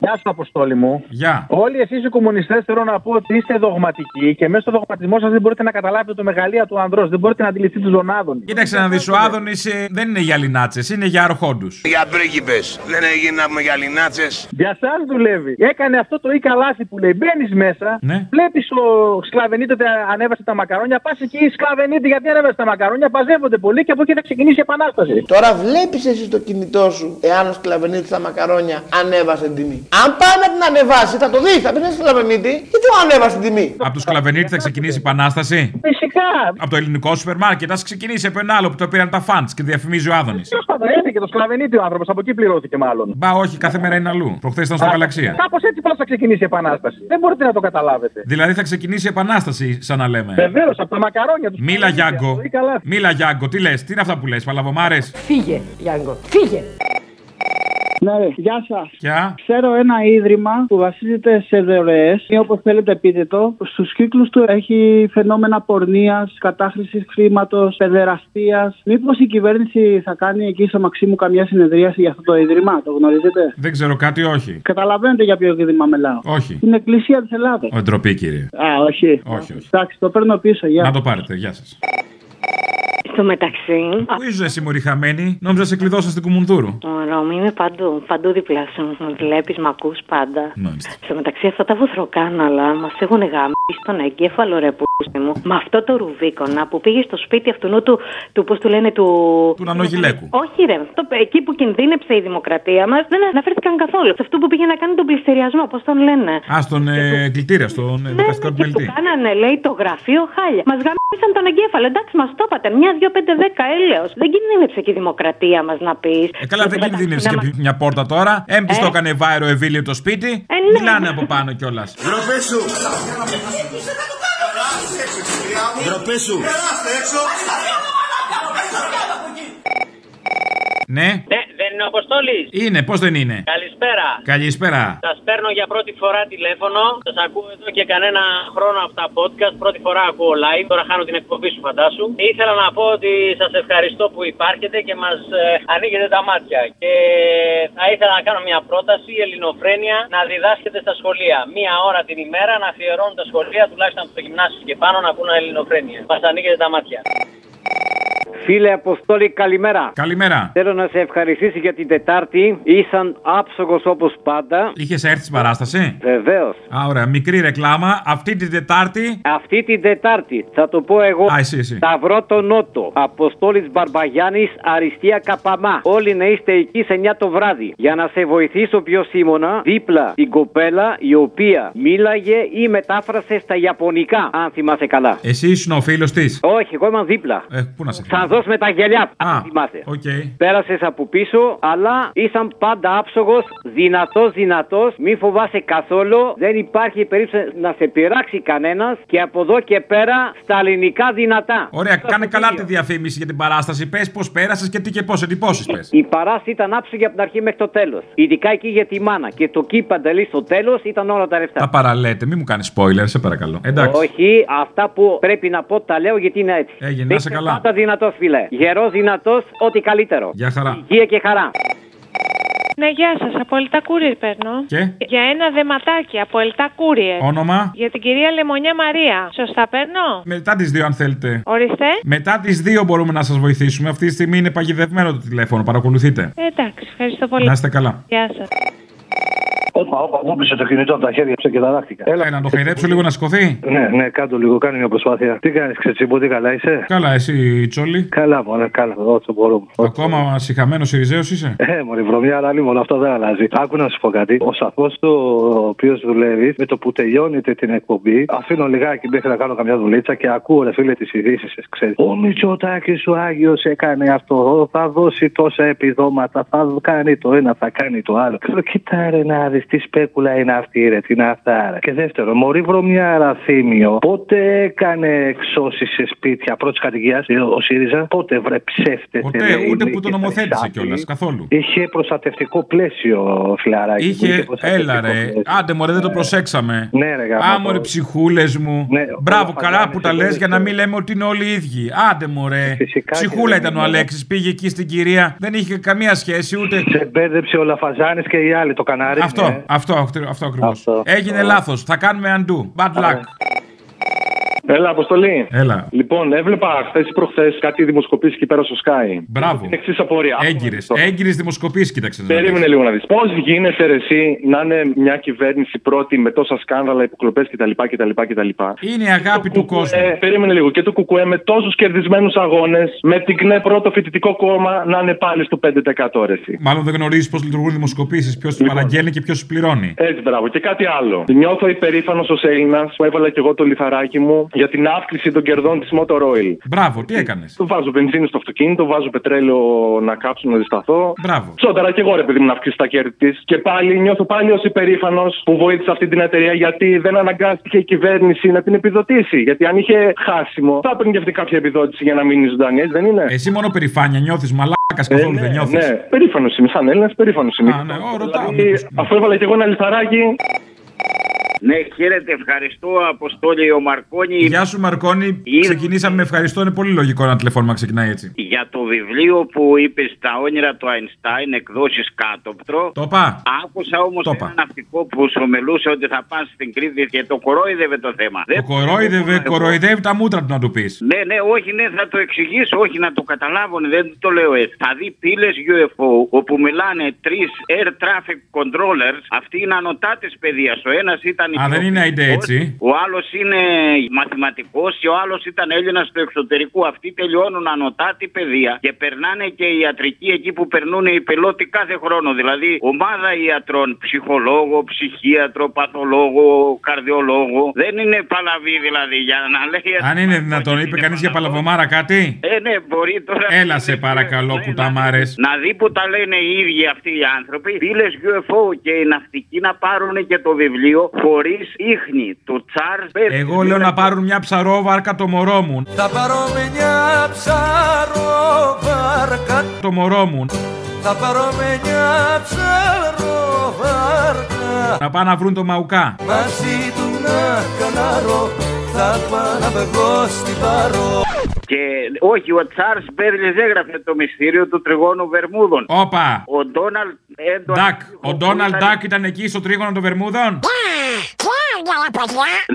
Γεια σου, Αποστόλη μου. Γεια. Όλοι εσείς οι κομμουνιστές θέλω να πω ότι είστε δογματικοί και μέσα στο δογματισμό σας δεν μπορείτε να καταλάβετε το μεγαλείο του ανδρός. Δεν μπορείτε να αντιληφθείτε τον Άδωνη. Κοίταξε να δεις, ο Άδωνης δεν είναι για λινάτσες, είναι για αρχόντους. Για πρίγκιπες. Δεν έγιναμε για λινάτσες. Για εσά δουλεύει. Έκανε αυτό το ή καλάθι που λέει. Μπαίνεις μέσα, Ναι. βλέπεις ο σκλαβενίτη ότι ανέβασε τα μακαρόνια. Πας εκεί η σκλαβενίτη γιατί ανέβασε τα μακαρόνια. Παζεύονται πολύ και από εκεί θα ξεκινήσει η επανάσταση. Τώρα βλέπεις εσύ στο κινητό σου, εάν ο σκλαβενίτης τα μακαρόνια ανέβασε την τιμή. Αν πάει να την ανεβάσει, θα το δεις, θα πεις ένα σκλαβενίτη, γιατί μου ανέβασε την τιμή; Από τους Σκλαβενίτη θα ξεκινήσει η επανάσταση. Φυσικά. Από το ελληνικό σούπερ μάρκετ. Α ξεκινήσει από ένα άλλο που το πήραν τα φαντς και διαφημίζει ο Άδωνης. Ποιος θα έρθει και το σκλαβενίτη ο άνθρωπος. Από εκεί πληρώθηκε μάλλον. Μπα, όχι, κάθε μέρα είναι αλλού. Προχθές ήταν στο γαλαξία. Κάπως έτσι πώς θα ξεκινήσει η επανάσταση. Δεν μπορείτε να το καταλάβετε. Δηλαδή θα ξεκινήσει η επανάσταση, σαν να λέμε. Βεβαίως από τα μακαρόνια τους. Μίλα Γιάγκο. Μίλα Γιάγκο, τι λες, τι είναι αυτά που λες, παλαβομάρες; Φύγε, Γιάνγκο, φύγε. Ναι, ρε, γεια σας. Ποια. Ξέρω ένα ίδρυμα που βασίζεται σε δωρεές ή όπως θέλετε πείτε το. Στους κύκλους του έχει φαινόμενα πορνείας, κατάχρησης χρήματος, παιδεραστίας. Μήπως η κυβέρνηση θα κάνει εκεί στο Μαξίμου καμιά συνεδρίαση για αυτό το ίδρυμα, το γνωρίζετε; Δεν ξέρω κάτι, όχι. Καταλαβαίνετε για ποιος ίδρυμα μιλάω. Όχι. Την Εκκλησία της Ελλάδα. Ο ντροπή, κύριε. Α, όχι. Όχι, όχι. Εντάξει, το παίρνω πίσω, γεια. Να το πάρετε, γεια σας. Στο μεταξύ. Πού είσαι εσύ, Μωρή χαμένη, νόμιζα σε κλειδώσα στην Κουμουνδούρου. Ο Ρώμη είμαι παντού, παντού δίπλα σου. Με βλέπεις, με ακούς πάντα. Μάλιστα. Στο μεταξύ, αυτά τα βοθροκάναλα μας έχουν γάμει στον εγκέφαλο ρε πούστη μου. Με αυτό το ρουβίκονα που πήγε στο σπίτι αυτού του, του πώς του λένε, του. Του Νανογιλέκου. Όχι, ρε. Το, εκεί που κινδύνεψε η δημοκρατία μας δεν αναφέρθηκαν καθόλου. Σε αυτό που πήγε να κάνει τον πληστηριασμό, πώς τον λένε. Α, στον ε, κλητήρα, στον ε, δικαστικό Και που επιμελητή. κάνανε, λέει, το γραφείο χάλια. Μας γαμίσαν τον εγκέφαλο. Εντάξει, μας το είπατε. Μια, δύο, πέντε, δέκα έλεος. Δεν κινδύνεψε και η δημοκρατία μας να πει. Ε, καλά, δεν κινδύνευσε και μια πόρτα τώρα. Έμπει το έκανε βάερο ευήλιο το σπίτι. Ε, ναι. Μιλάνε από πάνω κιόλας. Ντροπέ σου. Ντροπέ σου. Ναι, Ναι, δεν είναι ο Αποστόλης. είναι, πώς δεν είναι; Καλησπέρα. Καλησπέρα. Σας παίρνω για πρώτη φορά τηλέφωνο. Σας ακούω εδώ και κανένα χρόνο από τα podcast. Πρώτη φορά ακούω live. Τώρα χάνω την εκπομπή σου, φαντάσου. Ήθελα να πω ότι σας ευχαριστώ που υπάρχετε και μας ανοίγετε τα μάτια. Και θα ήθελα να κάνω μια πρόταση. Η ελληνοφρένεια να διδάσκεται στα σχολεία. Μία ώρα την ημέρα να αφιερώνουν τα σχολεία, τουλάχιστον από το γυμνάσιο και πάνω, να ακούνε ελληνοφρένεια. Μας ανοίγετε τα μάτια. Φίλε Αποστόλη, καλημέρα. Καλημέρα. Θέλω να σε ευχαριστήσω για την Τετάρτη. Ήσαν άψογος όπως πάντα. Είχες έρθει στην παράσταση; Βεβαίως. Α, ωραία. Μικρή ρεκλάμα. Αυτή την Τετάρτη; Αυτή την Τετάρτη θα το πω εγώ. Α, εσύ, εσύ. Σταυρό το Νότο. Αποστόλης Μπαρμπαγιάννης, Αριστεία Καπαμά. Όλοι να είστε εκεί σε 9 το βράδυ. Για να σε βοηθήσω πιο σήμωνα, δίπλα την κοπέλα η οποία μίλαγε ή μετάφρασε στα Ιαπωνικά, αν θυμάσαι καλά. Εσύ ήσουν ο φίλος της; Όχι, εγώ ήμουν δίπλα. Ε, πού να σε Θα δώσ' με τα γυαλιά, Α, αν θυμάσαι. οκ. Πέρασες από πίσω, αλλά ήσαν πάντα άψογος, δυνατός, δυνατός. Μη φοβάσαι καθόλου. Δεν υπάρχει περίπτωση να σε πειράξει κανένας. Και από εδώ και πέρα στα ελληνικά δυνατά. Ωραία, Αυτό κάνε το καλά ίδιο. τη διαφήμιση για την παράσταση. Πες πώς πέρασες και τι και πώς εντυπώσεις πες. Η παράσταση ήταν άψογη από την αρχή μέχρι το τέλος. Ειδικά εκεί για τη μάνα. Και το κυρ Παντελή στο τέλος ήταν όλα τα λεφτά. Τα παραλέτε, μην μου κάνεις spoiler, σε παρακαλώ. Εντάξει. Όχι, αυτά που πρέπει να πω τα λέω γιατί είναι έτσι. Έγινε, να είσαι Είστε καλά. Πάντα δυνατό, φίλε. Γερός, δυνατός, ό,τι καλύτερο. Γεια χαρά. Υγεία και χαρά. Ναι, γεια σας. Από Ελτά Courier παίρνω. Και; Για ένα δεματάκι από Ελτά Courier. όνομα; Για την κυρία Λεμονιά Μαρία. Σωστά παίρνω; Μετά τις δύο, αν θέλετε. Ορίστε. Μετά τις δύο μπορούμε να σας βοηθήσουμε. Αυτή τη στιγμή είναι παγιδευμένο το τηλέφωνο. Παρακολουθείτε. Ε, εντάξει, ευχαριστώ πολύ. Να είστε καλά. Γεια σας. Όπα, όπα, μου πήσε το κινητό από τα χέρια ψε και τα δάχτυκα. Έλα, να το χαϊδέψω λίγο να σηκωθεί. Ναι, ναι, κάτω λίγο, κάνει μια προσπάθεια. Τι κάνεις, Ξετσίμπο, τι καλά είσαι; Καλά, εσύ, Τσόλι. Καλά, μωρέ, καλά, όσο μπορούμε. Ακόμα συχαμένος Ιριζέος είσαι; Ε, μωρή βρωμιά, αλλά λίγο αυτό δεν αλλάζει. Άκου να σου πω κάτι. Ο σαφός του ο οποίος δουλεύει, με το που τελειώνεται την εκπομπή, αφήνω λιγάκι μέχρι να κάνω καμιά δουλίτσα και ακούω, ρε φίλε, τις ειδήσεις, ξέρεις. Ο Μητσοτάκης ο Άγιος έκανε αυτό, θα δώσει τόσα επιδόματα, θα κάνει το ένα, θα κάνει το άλλο. Λέω, κοίτα ρε να δεις τι Τις σπέκουλα είναι αυτή, ρε, τι είναι αυτά. Ρε. Και δεύτερον, Μωρή βρωμιά θύμιο, πότε έκανε εξώσεις σε σπίτια πρώτης κατοικίας ο ΣΥΡΙΖΑ, πότε βρε ψεύτε. Ποτέ, ούτε που το νομοθέτησε κιόλας καθόλου. Είχε προστατευτικό πλαίσιο, φιλαράκι. Είχε, έλα ρε. Άντε μωρέ, δεν το προσέξαμε. Ναι, ρε, Άμορε ψυχούλες μου. Ναι, Μπράβο, καλά που τα λες για να μην λέμε ότι είναι όλοι οι ίδιοι. Άντε μωρέ. Ψυχούλα ήταν ο Αλέξης, πήγε εκεί στην κυρία, δεν είχε καμία σχέση ούτε. Σε μπέρδεψε ο Λαφαζάνης και οι άλλοι το κανάρι. Αυτό, ναι. Αυτό, αυτό, αυτό ακριβώ. Έγινε λάθος. Θα κάνουμε undo. Bad luck. Έλα, Αποστολή. Έλα. Λοιπόν, έβλεπα χθες ή προχθές κάτι δημοσκοπήσεις εκεί πέρα στο Sky. Μπράβο. Την εξής απορία. Έγκυρες. Έγκυρες δημοσκοπήσεις, κοίταξε. να Περίμενε δεις. λίγο να δεις. Πώς γίνεται ρε, εσύ να είναι μια κυβέρνηση πρώτη με τόσα σκάνδαλα, υποκλοπές κτλ. κτλ, κτλ. Είναι η αγάπη του κόσμου. Ε, περίμενε λίγο. Και το Κουκουέ με τόσους κερδισμένους αγώνες, με την ΚΝΕ πρώτο φοιτητικό κόμμα να είναι πάλι στο 5% ρε, εσύ. Μάλλον δεν γνωρίζεις πώς λειτουργούν οι δημοσκοπήσεις, ποιος τις παραγγέλνει και ποιος τις πληρώνει. Έτσι, μπράβο. Και κάτι άλλο. Νιώθω υπερήφανος ως Έλληνας που έβαλα και εγώ το λιθαράκι μου για την αύξηση των κερδών της Motor Oil. Μπράβο, τι έκανες; Του βάζω βενζίνη στο αυτοκίνητο, βάζω πετρέλαιο να κάψω να ζεσταθώ. Μπράβο. Τσόνταρα και εγώ ρε παιδί μου να αυξήσει τα κέρδη της. Και πάλι νιώθω πάλι ως υπερήφανος που βοήθησε αυτή την εταιρεία γιατί δεν αναγκάστηκε η κυβέρνηση να την επιδοτήσει. Γιατί αν είχε χάσιμο, θα έπαιρνε και αυτή κάποια επιδότηση για να μείνει ζωντανή, έτσι δεν είναι; Εσύ μόνο περηφάνεια νιώθεις, μαλάκας καθόλου ναι, δεν νιώθεις. Ναι, περήφανος είμαι, σαν Έλληνας, περήφανος είμαι. Α, ναι, ω, ρωτάω. Δηλαδή, αφού έβαλα και εγώ ένα λιθαράκι. Ναι, χαίρετε, ευχαριστώ, Αποστόλη ο Μαρκόνη. Γεια σου Μαρκόνη. Ξεκινήσαμε με ευχαριστώ. Είναι πολύ λογικό ένα τηλεφώνημα να ξεκινάει έτσι. Για το βιβλίο που είπες στα όνειρα του Αϊνστάιν, εκδόσεις κάτωπτρο. Το πά. Άκουσα όμως ένα ναυτικό που σου μιλούσε ότι θα πας στην Κρήτη και το κορόιδευε το θέμα. Το κορόιδευε, κοροϊδεύει τα μούτρα του να του πεις. Ναι, ναι, όχι, ναι, θα το εξηγήσω, όχι να το καταλάβουν, δεν το λέω έτσι. Θα δει πύλες UFO όπου μιλάνε τρεις air traffic controllers. Αυτοί είναι ανωτάτες παιδεία. Ο ένας ήταν Α, δεν είναι αϊντε έτσι. ο άλλος είναι μαθηματικός και ο άλλος ήταν Έλληνας του εξωτερικού. Αυτοί τελειώνουν ανωτάτη παιδεία και περνάνε και οι ιατρικοί εκεί που περνούν οι πιλότοι κάθε χρόνο. Δηλαδή, ομάδα ιατρών, ψυχολόγο, ψυχίατρο, παθολόγο, καρδιολόγο. Δεν είναι παλαβή δηλαδή για να λέει. Αν είναι δυνατόν, είπε κανείς για παλαβομάρα κάτι; Ε, ναι, μπορεί τώρα. Έλα σε παρακαλώ, κουταμάρε. Να δει που τα λένε οι ίδιοι αυτοί οι άνθρωποι. Πύλε UFO και οι ναυτικοί να πάρουν και το βιβλίο χωρίς ίχνη του Τσάρλς Εγώ λέω να πάρουν μια ψαρόβαρκα το μωρό μου. Θα πάρω μια ψαροβάρκα Το μωρό μου. Θα πάρω μια ψαροβάρκα Να πάνε να βρουν το μαουκά. Μαζί του να κανάρω Θα πάω να βγω στη βάρο Και όχι, ο Τσάρλ Μπέρλι έγραφε το μυστήριο του τριγώνου Βερμούδων. Όπα. Ο Ντόναλτ Έντουαρτ. Ντακ. Ο Ντόναλντ Ντακ ήταν εκεί στο τρίγωνο των Βερμούδων;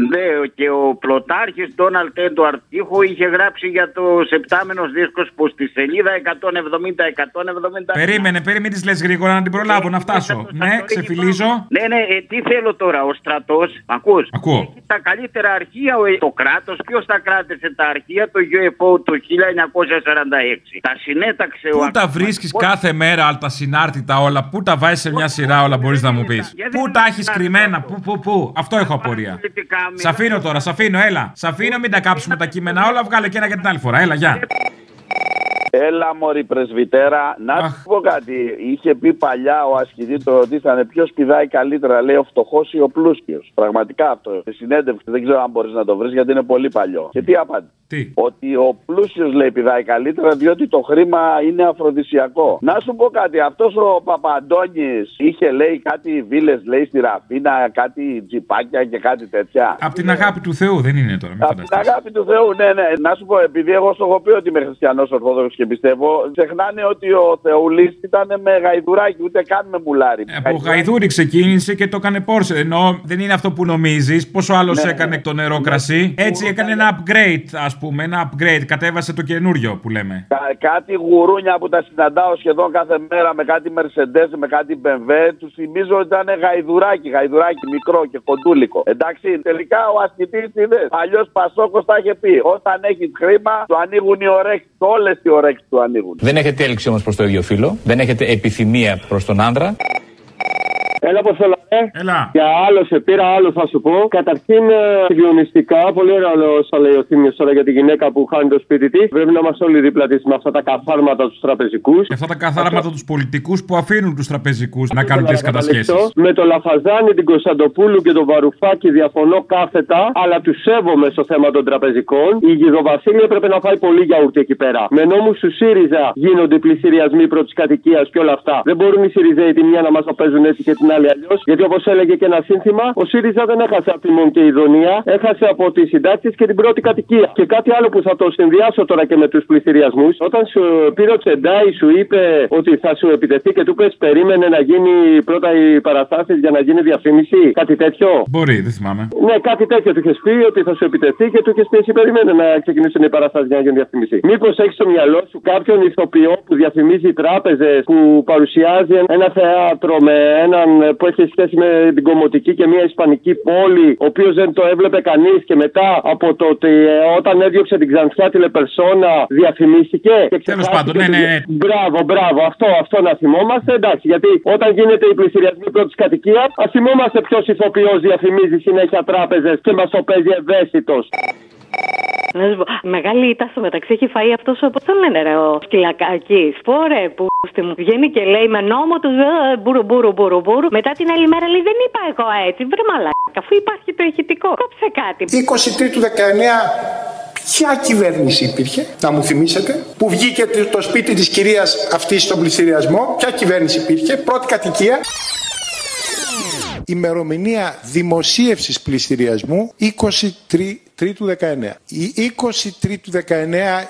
Ναι, και ο πλωτάρχη Ντόναλτ Έντουαρτ Τύχο είχε γράψει για το σεπτάμενος δίσκος που στη σελίδα 170-170. Περίμενε, περίμενε, τις λες γρήγορα να την προλάβω να φτάσω. Ναι, ξεφυλίζω. Ναι, ναι, ε, τι θέλω τώρα, ο στρατός. Ακούς; Ακούω. Έχει τα καλύτερα αρχεία ο, το κράτος. Ποιος τα κράτησε τα αρχεία το UFO το 1946. Τα συνέταξε ο Πού τα βρίσκεις κάθε μέρα, αλλά τα συνάρτητα όλα; Πού τα βάζεις σε μια σειρά όλα, μπορείς να μου πεις; Πού τα έχεις κρυμμένα, πού, πού, πού; Αυτό έχω απορία. Σ' αφήνω τώρα, σ' αφήνω, έλα. Σ' αφήνω, μην τα κάψουμε τα κείμενα όλα, βγάλε και ένα για την άλλη φορά. Έλα, γεια. Έλα μωρή πρεσβυτέρα, να σου πω κάτι. Είχε πει παλιά ο ασκητή το ρωτήσανε ποιο πηδάει καλύτερα, λέει ο φτωχός ή ο πλούσιος. Πραγματικά αυτό. Σε συνέντευξη δεν ξέρω αν μπορείς να το βρεις γιατί είναι πολύ παλιό. Και τι απάντησε. Τι; Ότι ο πλούσιος λέει πηδάει καλύτερα διότι το χρήμα είναι αφροδισιακό. Να σου πω κάτι. Αυτός ο Παπαντώνης είχε λέει κάτι βίλες, λέει στη Ραφίνα, κάτι τζιπάκια και κάτι τέτοια. Απ' την αγάπη του Θεού δεν είναι τώρα. Μην Από την φανταστείς. αγάπη του Θεού, ναι, ναι. Να σου πω, επειδή εγώ σου έχω πει ότι είμαι χριστιανός Ορθόδοξος και πιστεύω, ξεχνάνε ότι ο Θεούλης ήταν με γαϊδουράκι, ούτε καν με μουλάρι. Από γαϊδούρι ξεκίνησε και το έκανε πόρσε. Ενώ δεν είναι αυτό που νομίζεις. Πόσο άλλος Ναι. έκανε το νερό κρασί. Έτσι έκανε ένα upgrade, ας πούμε. Ένα upgrade. Κατέβασε το καινούριο που λέμε. Κα- κάτι γουρούνια που τα συναντάω σχεδόν κάθε μέρα με κάτι Mercedes, με κάτι BMW, τους θυμίζω ότι ήταν γαϊδουράκι, γαϊδουράκι μικρό και κοντούλικο. Εντάξει, τελικά ο ασκητής είδες. Αλλιώς Πασόκος τα είχε πει. Όταν έχεις χρήμα, του ανοίγουν οι ωρέξει. Όλες οι ωρέξει του ανοίγουν. Δεν έχετε έλξη όμως προς το ίδιο φύλλο. Δεν έχετε επιθυμία προς τον άντρα. Έλα, Αποστολά. Έλα. Για άλλο σε πήρα, άλλο θα σου πω. Καταρχήν, ε, συγκλονιστικά, πολύ ωραίο όσα λέει ο Θήμιος τώρα για τη γυναίκα που χάνει το σπίτι της. Πρέπει να είμαστε όλοι δίπλα της με αυτά τα καθάρματα τους τραπεζικούς. Και αυτά τα καθάρματα τους πολιτικούς που αφήνουν τους τραπεζικούς να κάνουν τις κατασχέσεις. Με το Λαφαζάνη, την Κωνσταντοπούλου και τον Βαρουφάκη διαφωνώ κάθετα, αλλά τους σέβομαι στο θέμα των τραπεζικών. Η Γιδοβασίλεια έπρεπε να φάει πολύ γιαούρτι εκεί πέρα. Με νόμους του ΣΥΡΙΖΑ γίνονται πληστηριασμοί πρώτης κατοικίας και όλα αυτά. Δεν μπορούν οι ΣΥΡΙΖΑΙ τη μία να μας το παίζουν έτσι και την άλλη αλλιώς. Γιατί όπως έλεγε και ένα σύνθημα, ο ΣΥΡΙΖΑ δεν έχασε από τη Μον και η Ιδονία, έχασε από τις συντάξεις και την πρώτη κατοικία. Και κάτι άλλο που θα το συνδυάσω τώρα και με τους πληστηριασμού. Όταν σου πήρε ο Τσεντάι, σου είπε ότι θα σου επιτεθεί και του πες περίμενε να γίνει πρώτα οι παραστάσεις για να γίνει διαφήμιση. Κάτι τέτοιο; Μπορεί, δεν θυμάμαι. Ναι, κάτι τέτοιο του είχες πει ότι θα σου επιτεθεί και του είχες πει εσύ περίμενε να ξεκινήσουν οι παραστάσεις για να γίνει διαφήμιση. Μήπως έχεις στο μυαλό σου κάποιον ηθοποιό που διαφημίζει τράπεζες, που παρουσιάζει ένα θέατρο με έναν που έχει σχέση με την Κομωτική και μια Ισπανική πόλη, ο οποίος δεν το έβλεπε κανείς και μετά από το ότι ε, όταν έδιωξε την ξανθιά τηλεπερσόνα διαφημίστηκε. Τέλος πάντων, ναι, ναι, ναι. Μπράβο, μπράβο, αυτό, αυτό να θυμόμαστε. Εντάξει, γιατί όταν γίνεται η πληστηριασμή πρώτης κατοικίας, ας θυμόμαστε ποιος ηθοποιός διαφημίζει συνέχεια τράπεζες και μας το παίζει ευαίσθητος. Να σου πω, μεγάλη ήττα στο μεταξύ έχει φάει αυτός ο. Πώς το λένε, ρε, ο σκυλακάκι. Σπόρε που στη μου βγαίνει και λέει με νόμο τους «Ε, μπουρου μπουρου μπουρου μπουρου. Μετά την άλλη μέρα λέει δεν είπα εγώ έτσι. Βρε μαλάκα, αφού υπάρχει το ηχητικό. Κόψε κάτι. 23 του 19 Ποια κυβέρνηση υπήρχε, να μου θυμίσετε, που βγήκε το σπίτι της κυρίας αυτής στον πληστηριασμό, ποια κυβέρνηση υπήρχε, πρώτη κατοικία. Ημερομηνία δημοσίευσης πληστηριασμού 23 του 19. Η 23 του 19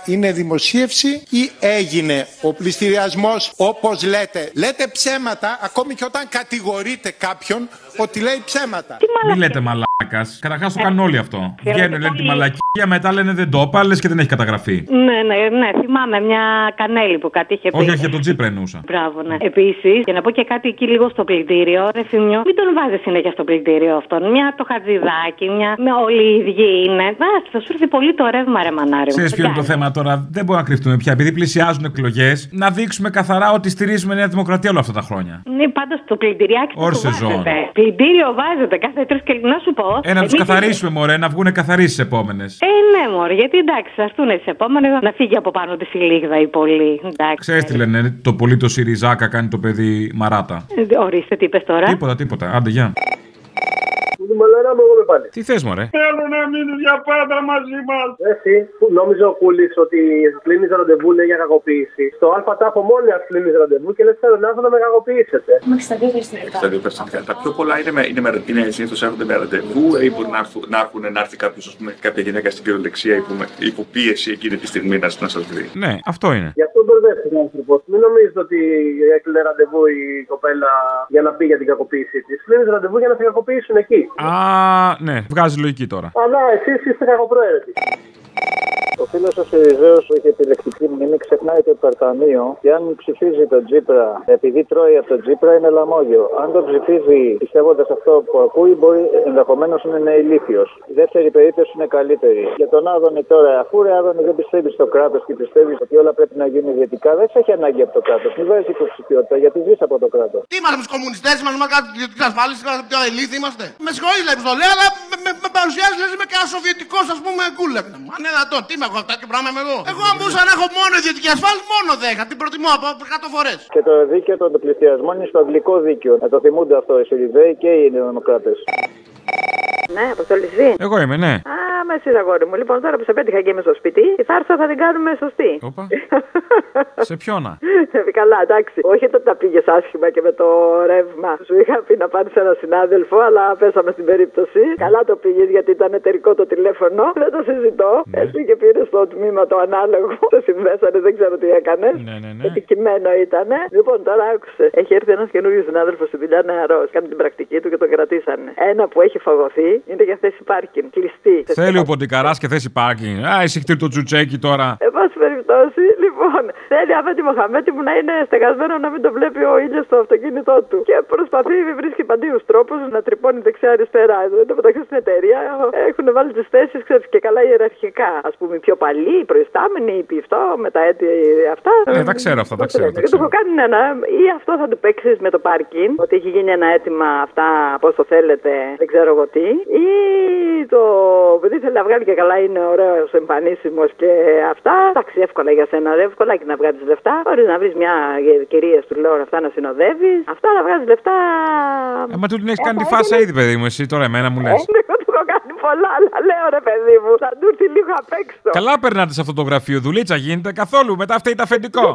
είναι δημοσίευση ή έγινε ο πληστηριασμός όπως λέτε. Λέτε ψέματα ακόμη και όταν κατηγορείτε κάποιον ότι λέει ψέματα. Μην λέτε μαλάκα. Καταρχά το κάνουν όλοι αυτό. Βγαίνουν, λένε τη μαλακία, μετά λένε δεν το είπα, λες και δεν έχει καταγραφεί. Ναι, ναι, ναι, θυμάμαι μια κανέλη που κάτι είχε πει. Όχι, όχι, για τον Τζίπρα εννοούσα. Μπράβο, ναι. Επίση, για να πω και κάτι εκεί λίγο στο πλυντήριο, ρε Θημιό, μην τον βάζει συνέχεια στο πλυντήριο αυτόν. Μια το χατζηδάκι, μια. Με όλοι οι ίδιοι είναι. Α, θα σου έρθει πολύ το ρεύμα, ρε μανάρι. Ξέρεις ποιο είναι το θέμα τώρα; Δεν μπορούμε να κρυφτούμε πια. Επειδή πλησιάζουν εκλογές, να δείξουμε καθαρά ότι στηρίζουμε Νέα Δημοκρατία όλα αυτά τα χρόνια. Ναι, πάντως το πλυντηριάκι Όρ του σεζόν. βάζετε. Πλυντήριο βάζετε κάθε τρεις και να σου πω. Ε, να τους εμείς- καθαρίσουμε, μωρέ, να βγουν καθαροί στις επόμενες. Ε, ναι, μωρέ, γιατί εντάξει, θα έρθουν τι επόμενες να φύγει από πάνω τη η λίγδα ή πολύ. Εντάξει. Ξέρεις τι λένε, το πολύ το Σιριζάκα κάνει το παιδί μαράτα. Ε, Ορίστε, τι είπες τώρα. Τίποτα, τίποτα. Άντε, γεια. Μαλάρα μου, εγώ με πάλι. Τι θες, μωρέ; Θέλω να μείνουν για πάντα μαζί μας. Εσύ, που νόμιζε ο Κούλης ότι κλείνεις ραντεβού λέει για κακοποίηση. Στο ΑΛΦΑ τάφο μόνη σα κλείνεις ραντεβού και λες θέλω να έρθω να με κακοποιήσετε. Μέχρι στα δύο περιστατικά. Στα δύο περιστατικά. Τα πιο πολλά είναι, με, είναι, με, είναι συνήθως έρχονται με ραντεβού ή μπορεί να έρθουν να, έρθουν, να έρθει κάποιος, ας πούμε, κάποια γυναίκα στην κυριολεξία υπό, υποπίεση εκείνη τη στιγμή να, να σας δει. Ναι, αυτό είναι. Γι' αυτό μπερδεύτηκε ο άνθρωπο. Μην νομίζετε ότι έκλεινε ραντεβού η κοπέλα για να πει για την κακοποίησή της. Κλείνεις ραντεβού για να σε κακοποιήσουν εκεί. Α, ναι, βγάζει λογική τώρα. Αλλά εσείς είστε κακοπροαίρετοι. Ο φίλος ο Σιριζέο που είχε επιλεκτική μνήμη ξεχνάει το υπερταμείο και αν ψηφίζει τον Τζίπρα επειδή τρώει από τον Τζίπρα είναι λαμόγιο. Αν τον ψηφίζει πιστεύοντας αυτό που ακούει, μπορεί ενδεχομένως να είναι ηλίθιος. Η δεύτερη περίπτωση είναι καλύτερη. Για τον Άδωνη τώρα, αφού ρε Άδωνη δεν πιστεύει στο κράτος και πιστεύεις ότι όλα πρέπει να γίνουν ιδιωτικά, δεν σε έχει ανάγκη από το κράτος. Μην βάζει υποψηφιότητα γιατί ζεις από το κράτος. Τι είμαστε με τους κομμουνιστές, είμαστε με κάτι ιδιωτική ασφάλιση, είμαστε πιο ελίθι είμαστε. Με συγχωρεί λέει που το λέω, αλλά με, με, με παρουσιάζεις λες είμαι κανένα σοβιετικό ας πούμε κούλα. Αν είναι δυνατόν, τι με έχω αυτά και πράγμα είμαι εδώ. Εγώ αν μπορούσα να έχω μόνο ιδιωτική ασφάλιση, μόνο 10. Την προτιμώ από 100 φορές. Και το δίκαιο των πληστηριασμών είναι στο αγγλικό δίκαιο. Να το θυμούνται αυτό οι Σιριζέοι και οι Δημοκράτε. Ναι, αποστολιστή. Εγώ είμαι, ναι. Α, με εσύ αγόρι μου. Λοιπόν, τώρα που σε πέτυχα και είμαι στο σπίτι, η θάρσα θα την κάνουμε σωστή. Όπα. Σε ποιόνα. Ε, Καλά, εντάξει. Όχι ότι τα πήγες άσχημα και με το ρεύμα. Σου είχα πει να πάρεις ένα συνάδελφο, αλλά πέσαμε στην περίπτωση. Καλά το πήγες γιατί ήταν εταιρικό το τηλέφωνο. Δεν το συζητώ. Έτσι και πήρες στο τμήμα το ανάλογο. Το συνδέσανε, δεν ξέρω τι έκανες. Ναι, ναι, ναι. Επιτυχημένο ήταν. Λοιπόν, τώρα άκουσε. Έχει έρθει ένας καινούριο συνάδελφος στη δουλειά νεαρός. Κάνει την πρακτική του και τον κρατήσανε. Ένα που έχει φαγωθεί είναι για θέση πάρκινγκ. Κλειστή. Θέλει ο Ποντικαράς και θέση πάρκινγκ. Α, εσύ χτύρει το τσουτσέκι τώρα. Εν πάση περιπτώσει, λοιπόν, Λοιπόν, θέλει αφέτη Μοχαμέτη μου να είναι στεγασμένο να μην το βλέπει ο ήλιος στο αυτοκίνητό του. Και προσπαθεί, βρίσκει παντίους τρόπους να τρυπώνει δεξιά-αριστερά. Εδώ εν τω μεταξύ στην εταιρεία έχουν βάλει τις θέσεις, ξέρεις και καλά ιεραρχικά. Α πούμε, οι πιο παλιοί, οι προϊστάμενοι, οι πιφτό, με τα έτη αυτά. Ε, τα ξέρω αυτά, τα ξέρω. Τα Και του έχω κάνει ένα. Ή αυτό θα του παίξεις με το πάρκιν, ότι έχει γίνει ένα αίτημα αυτά, πώς το θέλετε, δεν ξέρω εγώ τι. Ή το παιδί θέλει να βγάλει και καλά, είναι ωραίος, εμφανίσιμος και αυτά. Εντάξει, εύκολα για σένα, ρε, εύκολα και να βγάλει λεφτά. Μπορείς να βρεις μια κυρία του λέω αυτά να συνοδεύεις. Αυτά να βγάζεις λεφτά. Ε, μα του την έχεις κάνει τη φάσα ήδη, παιδί μου, εσύ τώρα εμένα μου λες. Ε, Εγώ του έχω κάνει πολλά, αλλά λέω ρε παιδί μου, θα του έρθει λίγο απ' έξω. Καλά περνάτε σε αυτό το γραφείο, δουλίτσα γίνεται καθόλου. Μετά φταίει τα αφεντικό.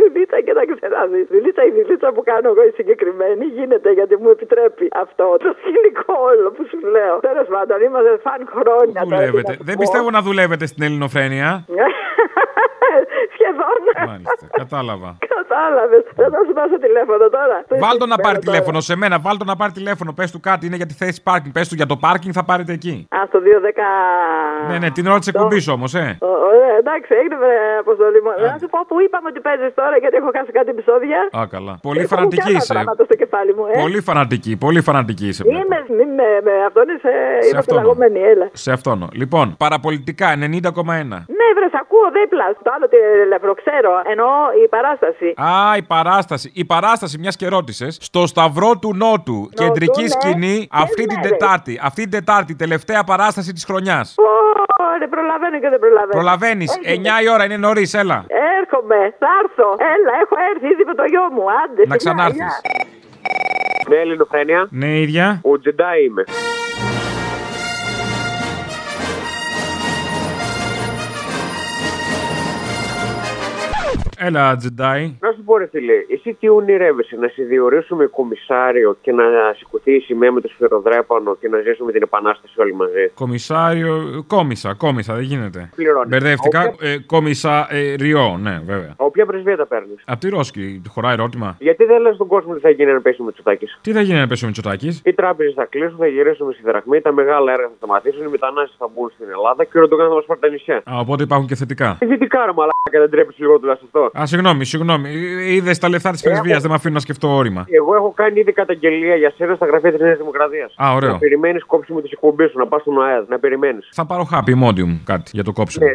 Δηλίτσα και να ξεράζεις. Δηλίτσα η δηλίτσα που κάνω εγώ η συγκεκριμένη γίνεται γιατί μου επιτρέπει αυτό το σκηνικό όλο που σου λέω. Τέλος πάντων, είμαστε φαν χρόνια. τώρα, τι Δουλεύετε. να σου Δεν πω. πιστεύω να δουλεύετε στην ελληνοφρένεια. Σχεδόν. Μάλιστα, κατάλαβα. Κατάλαβες. Δεν θα σου δώσω τηλέφωνο τώρα. Βάλ το να πάρει Τώρα. τηλέφωνο σε μένα, βάλ το να πάρει τηλέφωνο. Πες του κάτι, είναι για τη θέση πάρκινγκ. Πες του για το πάρκινγκ, θα πάρετε εκεί. Α, στο 210. Ναι, ναι, την ώρα τη εκπομπής όμως, ε. Ω, Ωραία, εντάξει, έγινε βρε, αποστολή μου. Να σου πω που είπαμε ότι παίζεις τώρα γιατί έχω χάσει κάτι επεισόδια. Α, καλά. Πολύ Έχω φανατική κι άλλα είσαι. πράγματα στο κεφάλι μου, ε. Πολύ φανατική, πολύ φανατική είσαι. Είμαι, μη με, με αυτόν είσαι, είμαι αυτόν. πελαγωμένη, έλα. Σε αυτόν. Λοιπόν, παραπολιτικά 90,1. Ναι, βρε, σ' ακούω δίπλα. Το άλλο τηλέφωνο ξέρω. Εννοώ η παράσταση. Α, η παράσταση. Η παράσταση, μιας και ρώτησες. Στο Σταυρό του Νότου, κεντρική ναι. σκηνή, αυτή την μέρες. Τετάρτη. Αυτή την Τετάρτη, τελευταία παράσταση της χρονιάς. Ω, δεν προλαβαίνω και δεν προλαβαίνω. Προλαβαίνεις. Έχει. 9 η ώρα είναι νωρίς, έλα. Έρχομαι, θα έρθω. Έλα, έχω έρθει ήδη με το γιο μου. Άντε, Να φιλιά, ξανάρθεις. γεια. Ναι, Ελληνοφρένια. Ναι, ίδια. Ο Τζεντάι είμαι. Έλα, Τζεντάι. Να σου πω, ρε φίλε, εσύ τι ονειρεύεσαι, να σε διορίσουμε κομισάριο και να σηκωθεί η σημαία με το σφυροδρέπανο και να ζήσουμε την επανάσταση όλοι μαζί; Κομισάριο. Κόμισα, κόμισα, δεν γίνεται. Πληρώνει. Μπερδεύτηκα. Όποια- Ε, κόμισα ε, ριό, ναι, βέβαια. Όποια πρεσβεία τα παίρνεις; Απ' τη Ρώσκη, του χωράει ερώτημα. Γιατί δεν λες στον κόσμο τι θα γίνει αν πέσει με τσουτάκι. Τι θα γίνει να πέσει ο Μητσοτάκη. Οι τράπεζες θα κλείσουν, θα γυρίσουμε στη δραχμή, τα μεγάλα έργα θα σταματήσουν, οι μετανάστες θα μπουν στην Ελλάδα και ο Ερντογάν θα μας πάρει τα νησιά. Α, οπότε υπάρχουν και θετικά. Τι δυτικά ρε μαλάκα, δεν τρέπει λίγο τουλάχιστον αυτό. Α, συγγνώμη, συγγνώμη. Είδες τα λεφτά της πρεσβείας, δεν με αφήνουν να σκεφτώ όρημα. Εγώ έχω κάνει ήδη καταγγελία για σένα στα γραφεία της Νέας Δημοκρατίας. Α, ωραίο. Να περιμένεις κόψιμο της εκπομπής σου, να πας στον ΑΕΔ, να περιμένεις. Θα πάρω χάπι, μόντιουμ, κάτι για το κόψιμο. Ναι,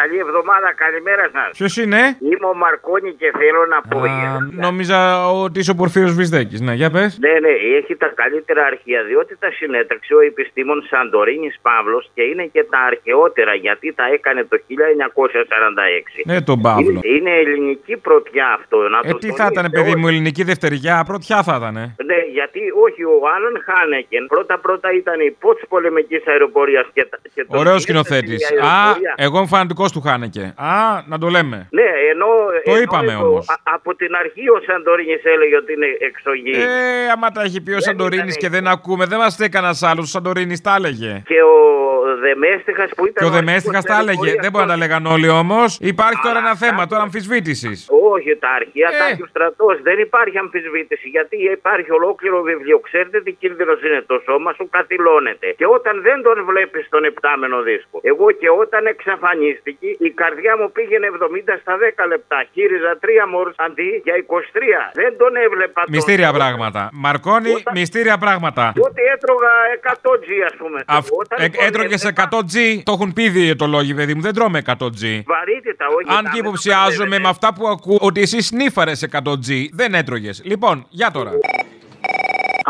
καλή εβδομάδα, καλημέρα σας. Ποιος είναι; Είμαι ο Μαρκόνη και θέλω να πω. Α, νόμιζα ότι είσαι ο Πορφύρος Βυσδέκης. Ναι, για πες. Ναι, ναι, έχει τα καλύτερα αρχεία διότι τα συνέταξε ο επιστήμον Σαντορίνης Παύλος και είναι και τα αρχαιότερα γιατί τα έκανε το 1946. Ναι, τον Παύλο. Είναι, είναι ελληνική πρωτιά αυτό. Να Ε, το τι θα ήταν, τονίσετε παιδί όλοι. μου, ελληνική δευτεριά, πρωτιά θα ήταν. Ναι, γιατί όχι, ο Άλαν Χάνεκεν πρώτα-πρώτα ήταν υπό τη πολεμικής αεροπορίας και, τα- και τον Ωραίος πήρε σκηνοθέτης. η Α, αεροπορία. εγώ είμαι φανατικός του Χάνεκε. Α, να το λέμε. Ναι, ενώ. Το ενώ είπαμε το- όμως. α- από την αρχή ο Σαντορίνης έλεγε ότι είναι εξωγή. Ε, άμα τα έχει πει ο Σαντορίνης και δεν ακούμε, δεν μας φταίει κανένας άλλος. Ο Σαντορίνης τα έλεγε. Και ο Δεμέστιχας που ήταν. Και ο αρχηγός Δεμέστιχας της τα έλεγε. αεροπορίας Δεν μπορεί να τα λέγαν όλοι όμως. Υπάρχει τώρα ένα θέμα, τώρα αμφισβήτησης. Όχι, τα αρχεία τα έχει ο στρατός. Δεν υπάρχει αμφισβήτηση. Γιατί υπάρχει ολόκληρο βιβλίο. Ξέρετε τι κίνδυνος είναι. Το σώμα σου καθυλώνεται. Και όταν δεν τον βλέπεις στον επτάμενο δίσκο. Εγώ και όταν εξαφανίστηκε, η καρδιά μου πήγαινε 70 στα 10 λεπτά. Χείριζα 3 μόρς αντί για 23. Δεν τον έβλεπα. τον- Μυστήρια πράγματα. Μαρκώνει, μυστήρια πράγματα. Ότι έτρωγα 100 G, ας πούμε. Αυ- Όταν ε, τον Έτρωγες έβλεπα, 100G, το έχουν πει οι διαιτολόγοι, παιδί μου. Δεν τρώμε 100G. Βαρύτητα, όχι. Αν τα και με το υποψιάζομαι με αυτά που ακούω ότι εσύ σνίφαρες 100G, δεν έτρωγες. Λοιπόν, για τώρα.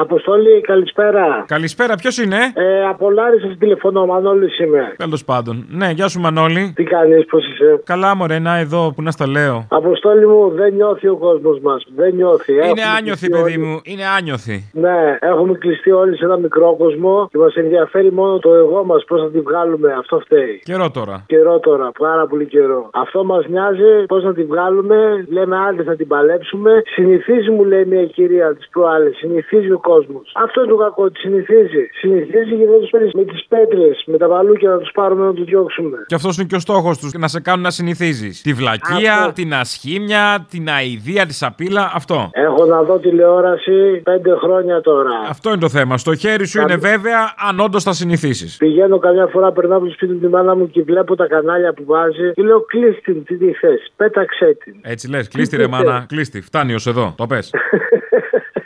Αποστόλη, καλησπέρα. Καλησπέρα, ποιος είναι; Ε, από Λάρισα τηλεφωνώ, Μανώλη είμαι. Τέλος πάντων. Ναι, γεια σου Μανώλη. Τι κάνεις, πώς είσαι; Καλά, μωρέ, να εδώ που να στα λέω. Αποστόλη μου, δεν νιώθει ο κόσμος μας. Δεν νιώθει. Είναι Έχουμε άνιωθη, κλειστεί παιδί όλοι- μου. Είναι άνιωθη. Ναι, έχουμε κλειστεί όλοι σε ένα μικρό κόσμο και μας ενδιαφέρει μόνο το εγώ μας. Πώς θα τη βγάλουμε, αυτό φταίει. Καιρό τώρα. Καιρό τώρα, πάρα πολύ καιρό. Αυτό μας νοιάζει πώς να τη βγάλουμε. Λέμε άντε θα την παλέψουμε. Συνηθίζει, μου λέει μια κυρία της προάλλης, συνηθίζει ο κόσμος. Αυτό είναι το κακό, τη συνηθίζει. Συνηθίζει και δεν τους παίρνεις με τις πέτρες, με τα βαλούκια να τους πάρουμε να τους διώξουμε. Και αυτός είναι και ο στόχος τους, να σε κάνουν να συνηθίζεις. Τη βλακεία, Αυτό. την ασχήμια, την αηδία, τη σαπίλα, αυτό. Έχω να δω τηλεόραση πέντε χρόνια τώρα. Αυτό είναι το θέμα. Στο χέρι σου είναι βέβαια αν όντως θα συνηθίσεις. Πηγαίνω καμιά φορά, περνάω από το σπίτι του τη μάνα μου και βλέπω τα κανάλια που βάζει. Και λέω κλείσει την, τι τη θες, πέταξέ την. Έτσι λες, κλείστη ρε μάνα, κλείστη. Φτάνει ως εδώ, το πες.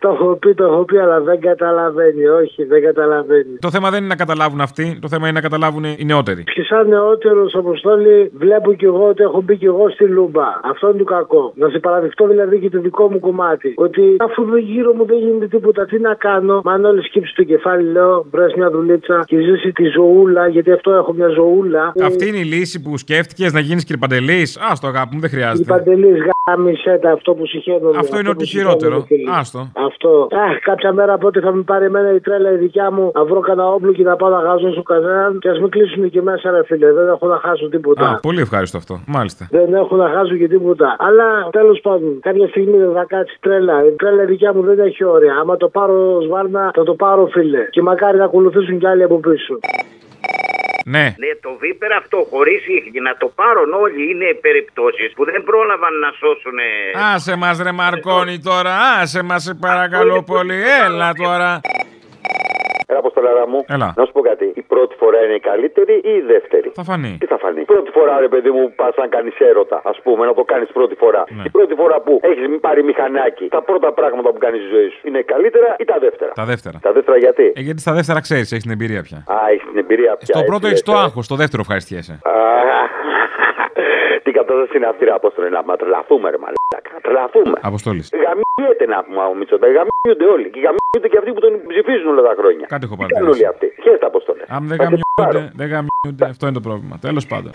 Το έχω πει, το έχω πει, αλλά δεν καταλαβαίνει. Όχι, δεν καταλαβαίνει. το θέμα δεν είναι να καταλάβουν αυτοί, το θέμα είναι να καταλάβουν οι νεότεροι. Και σαν νεότερος αποστόλη, βλέπω κι εγώ ότι έχω μπει κι εγώ στη λούμπα. Αυτό είναι το κακό. Να σε παραδειχτώ δηλαδή και το δικό μου κομμάτι. Ότι αφού εδώ γύρω μου δεν γίνεται τίποτα, τι να κάνω. Μα αν όλοι σκύψει το κεφάλι, λέω, βρες μια δουλίτσα και ζήσει τη ζωούλα, γιατί αυτό έχω μια ζωούλα. Αυτή είναι η λύση που σκέφτηκες να γίνεις κύριε Α το αγάπη μου, δεν Η χρειάζεται. παντελής γάμισέτα αυτό που συχαίνομαι. Αυτό είναι που ό,τι συχαίνομαι, χειρότερο. φίλε. Άστο. Αυτό. Αχ, κάποια μέρα πότε θα με πάρει εμένα η τρέλα η δικιά μου να βρω κανένα όπλο και να πάω να χάσω κανέναν και ας μην κλείσουν και μέσα, ρε φίλε. Δεν έχω να χάσω τίποτα. Α, πολύ ευχάριστο αυτό. Μάλιστα. Δεν έχω να χάσω και τίποτα. Αλλά τέλος πάντων, κάποια στιγμή δεν θα κάτσει τρέλα. Η τρέλα η δικιά μου δεν έχει όρια. Άμα το πάρω σβάρνα, θα το πάρω, φίλε. Και μακάρι να ακολουθήσουν κι άλλοι από πίσω. Ναι. Ναι, το βίπερ αυτό χωρίς ίχνη να το πάρουν όλοι είναι περιπτώσεις που δεν πρόλαβαν να σώσουν. Άσε μας ρε Μαρκόνι τώρα, άσε μας σε παρακαλώ πολύ, έλα τώρα. Έλα, Αποστολάρα μου. Έλα. Να σου πω κάτι. Η πρώτη φορά είναι η καλύτερη ή η δεύτερη; Θα φανεί. Τι θα φανεί. Πρώτη φορά, ρε παιδί μου, πας να κάνεις έρωτα, ας πούμε, να το κάνεις πρώτη φορά. Ναι. Η πρώτη φορά που έχεις πάρει μηχανάκι, τα πρώτα πράγματα που κάνεις στη ζωή σου είναι καλύτερα ή τα δεύτερα; Τα δεύτερα. Τα δεύτερα γιατί; Ε, γιατί στα δεύτερα ξέρεις, έχεις την εμπειρία πια. Α, έχεις την εμπειρία πια. Στο έτσι πρώτο λες, έχεις το ε. άγχος, στο δεύτερο ευχαριστιέσαι. Α, Τι κατάσταση είναι αυτή, ρε Απόστολε, να μα τρελαθούμε, ρε μαλάκα. Να τρελαθούμε. Αποστόλης. Γαμιέται να πούμε ο Μητσοτάκη. Γαμιούνται όλοι. Και γαμιούνται και αυτοί που τον ψηφίζουν όλα τα χρόνια. Κάτι έχω Τι κάνουν όλοι παρατηρήσει. αυτοί; Χαίρετε, Απόστολε. Αν δεν γαμιούνται, δεν γαμιούνται, αυτό είναι το πρόβλημα. Τέλος πάντων.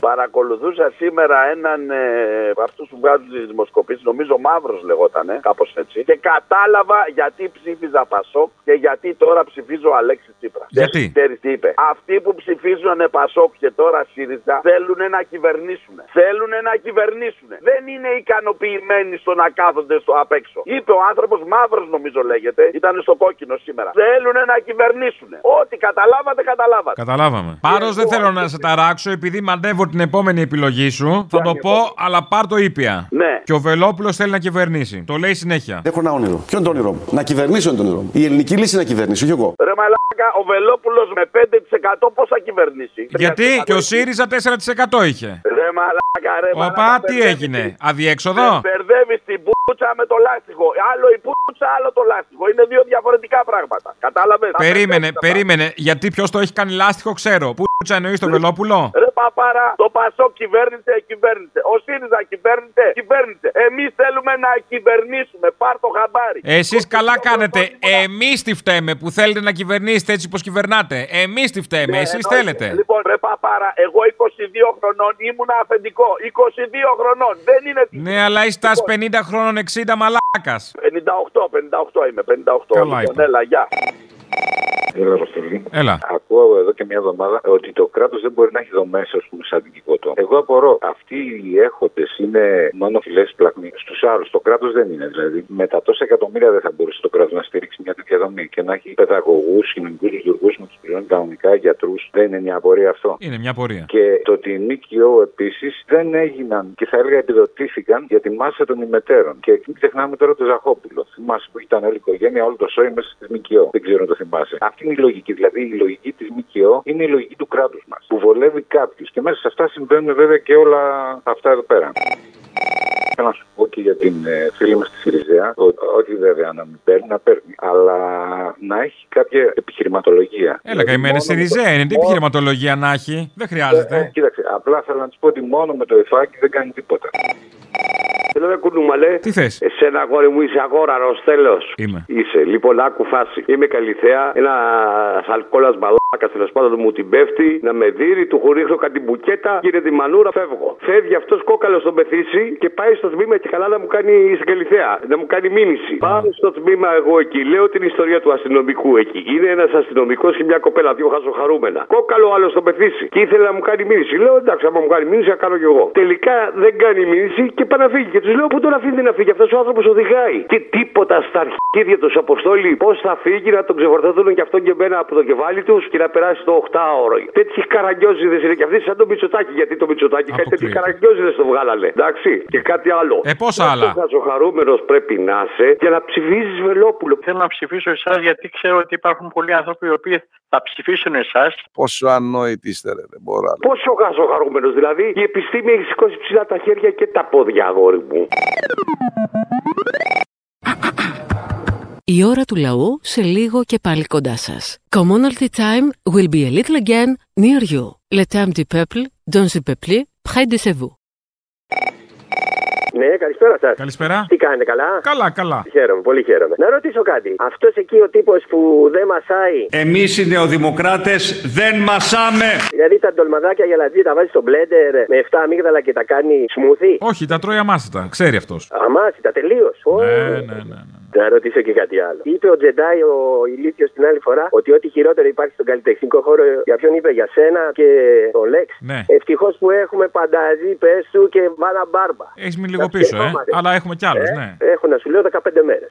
Παρακολουθούσα σήμερα έναν ε, από αυτούς που βγάζουν τις δημοσκοπήσεις, νομίζω Μαύρος λεγότανε, κάπως έτσι. Και κατάλαβα γιατί ψήφιζα Πασόκ και γιατί τώρα ψηφίζω Αλέξη Τσίπρα. Γιατί; Ξέρεις τι είπε. Αυτοί που ψηφίζουν Πασόκ και τώρα ΣΥΡΙΖΑ θέλουν να κυβερνήσουν. Θέλουν να κυβερνήσουν. Δεν είναι ικανοποιημένοι στο να κάθονται στο απ' έξω. Είπε ο άνθρωπος Μαύρος, νομίζω λέγεται, ήταν στο κόκκινο σήμερα. Θέλουν να κυβερνήσουν. Ό,τι καταλάβατε, καταλάβατε. Καταλάβαμε. Πάρος δεν θέλω να σε ταράξω επειδή μαντεύω την επόμενη επιλογή σου. Θα το πω, αλλά πάρ το ήπια. Ναι. Και ο Βελόπουλος θέλει να κυβερνήσει. Το λέει συνέχεια. Έχω ένα όνειρο. Ποιο είναι το όνειρό μου; Να κυβερνήσω είναι το όνειρό μου. Η ελληνική λύση να κυβερνήσει, όχι εγώ. Ρε μαλάκα, ο Βελόπουλος με 5% πώς θα κυβερνήσει; Γιατί και ο ΣΥΡΙΖΑ 4% είχε. Ρε μαλάκα, ρε μαλάκα. Οπα, τι έγινε; Αδιέξοδο; Μπερδεύεις την πουτσα με το λάστιχο. Άλλο η πουτσα, άλλο το λάστιχο. Είναι δύο διαφορετικά πράγματα. Κατάλαβες; Περίμενε, περίμενε. Γιατί ποιος το έχει κάνει λάστιχο, ξέρω. Πού τσα εννοείς το Βελόπουλο; Ρε παπάρα, το Πασό κυβέρνησε, κυβέρνησε. Ο ΣΥΡΙΖΑ κυβέρνησε, κυβέρνησε. Εμείς θέλουμε να κυβερνήσουμε. Πάρ το χαμπάρι. Εσείς καλά κάνετε. Εμείς τι φταίμε που θέλετε να κυβερνήσετε έτσι όπως κυβερνάτε. Εμείς τι φταίμε. Εσείς εννοείται. θέλετε. Λοιπόν, ρε παπάρα, εγώ 22 χρονών ήμουν αφεντικό. 22 χρονών. Δεν είναι. Ναι, αλλά είσαι 50 χρόνων 60 μαλάκας. 58, 58 είμαι. 58. Καλά λοιπόν, είπα. έλα, γεια. Έλα, Αποστολή. Έλα. Ακούω εδώ και μια εβδομάδα ότι το κράτος δεν μπορεί να έχει δομές, α πούμε, σαν την Κικότο. Εγώ απορώ. Αυτοί οι έχοντες είναι μόνο φυλέ πλακμοί. Στους άλλους το κράτος δεν είναι. Δηλαδή, με τα τόσα εκατομμύρια δεν θα μπορούσε το κράτος να στηρίξει μια τέτοια δομή και να έχει παιδαγωγούς, κοινωνικούς λειτουργούς να τους πληρώνει κανονικά, γιατρούς. Δεν είναι μια απορία αυτό. Είναι μια πορεία. Και το ότι οι ΜΚΟ επίσης δεν έγιναν και θα έλεγα επιδοτήθηκαν για τη μάζα των ημετέρων. Και μην ξεχνάμε τώρα το Ζαχόπουλο. Θυμάσαι που ήταν όλη η οικογένεια, όλο το σόι μέσα στη ΜΚΟ. Δεν ξέρω αν το θυμάσαι. Αυτή είναι η λογική. Δηλαδή η λογική της ΜΚΟ είναι η λογική του κράτους μας. Που βολεύει κάποιους. Και μέσα σε αυτά συμβαίνουν βέβαια και όλα αυτά εδώ πέρα. Θέλω να σου πω και για την ε, φίλη μας τη Σιριζέα, ότι όχι βέβαια να μην παίρνει, να παίρνει, αλλά να έχει κάποια επιχειρηματολογία. Έλα, καημένη στη Ριζέα είναι. Τι επιχειρηματολογία να έχει; Δεν χρειάζεται. Ε, κοίταξε, απλά θέλω να τη πω ότι μόνο με το υφάκι δεν κάνει τίποτα. Θέλω να κουνούμαλε. Τι θες; Εσένα, αγόρι μου, είσαι αγόραρος, τέλος. Είμαι. Είσαι. Λοιπόν, άκου φάση. Είμαι καλυθέα, ένα αλκόλα μπαλάκα μαλάκα τέλος πάντων μου την πέφτει, να με δίνει, του χωρίχνω κάτι μπουκέτα, γίνεται η μανούρα, φεύγω. Φεύγει αυτός κόκαλος στον πεθύση και πάει στο τμήμα και καλά να μου κάνει συγκαλυθέα, να μου κάνει μήνυση. Πάω στο τμήμα εγώ εκεί, λέω την ιστορία του αστυνομικού εκεί. Είναι ένας αστυνομικός και μια κοπέλα, δύο χαζοχαρούμενα. Κόκαλο άλλο στον πεθύση και ήθελε να μου κάνει μήνυση. Λέω εντάξει, άμα μου κάνει μήνυση, θα κάνω κι εγώ. Τελικά δεν κάνει μήνυση και πάει να φύγει. Και τους λέω πού τον αφήνει να φύγει, αυτός ο άνθρωπος οδηγάει. Και τίποτα στα αρχίδια τους Αποστόλη, πώς θα φύγει να τον ξεφορτωθούν και αυτόν και εμένα από το κεφάλι τους και να περάσει το 8ωρο. Τέτοιοι καραγκιόζιδε είναι και αυτοί σαν το Μητσοτάκι. Γιατί το Μητσοτάκι κάτι τέτοιοι καραγκιόζιδε το βγάλανε. Εντάξει. Και κάτι άλλο. Ε, πόσα άλλα; Ο χαρούμενος πρέπει να είσαι για να ψηφίζεις Βελόπουλο. Θέλω να ψηφίσω εσάς γιατί ξέρω ότι υπάρχουν πολλοί άνθρωποι οι οποίοι θα ψηφίσουν εσάς. Πόσο ανόητοι είστε, ρε, δεν μπορώ άλλο. Πόσο χαρούμενος, δηλαδή η επιστήμη έχει σηκώσει ψηλά τα χέρια και τα πόδια, αγόρι μου. Η ώρα του λαού σε λίγο και πάλι κοντά σας. Commonalty time will be a little again near you. Le temps du peuple, dans le peuple, près de chez vous. Ναι, καλησπέρα σας. Καλησπέρα. Τι κάνετε, καλά; Καλά, καλά. Χαίρομαι, πολύ χαίρομαι. Να ρωτήσω κάτι. Αυτός εκεί ο τύπος που δεν μασάει; Εμείς οι νεοδημοκράτες δεν μασάμε. Δηλαδή τα ντολμαδάκια για λατζή τα βάζει στο μπλέντερ με 7 αμύγδαλα και τα κάνει σμούθι; Όχι, τα τρώει αμάσιτα. Ξέρει αυτός. Αμάσιτα, τελείως. Ναι, ναι, ναι. Να ρωτήσω και κάτι άλλο. Είπε ο Τζεντάι ο ηλίθιος την άλλη φορά ότι ό,τι χειρότερο υπάρχει στον καλλιτεχνικό χώρο. Για ποιον είπε, για σένα και τον Λέξ. Ναι. Ευτυχώς που έχουμε πανταζή, πες του και μάνα μπάρμπα. Έχεις μείνει λίγο πίσω, ε. Αλλά έχουμε κι άλλους, ναι. Έχω να σου λέω 15 μέρες.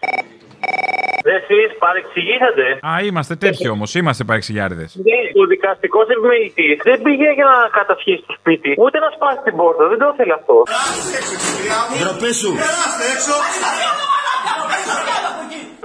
Εσείς παρεξηγήσατε. Α, είμαστε τέτοιοι όμως. Είμαστε παρεξηγιάριδες. Ναι, ο δικαστικός επιμελητής δεν πήγε για να κατασχίσει το σπίτι, ούτε να σπάσει την πόρτα. Δεν το ήθελε αυτό. Ντροπέ σου.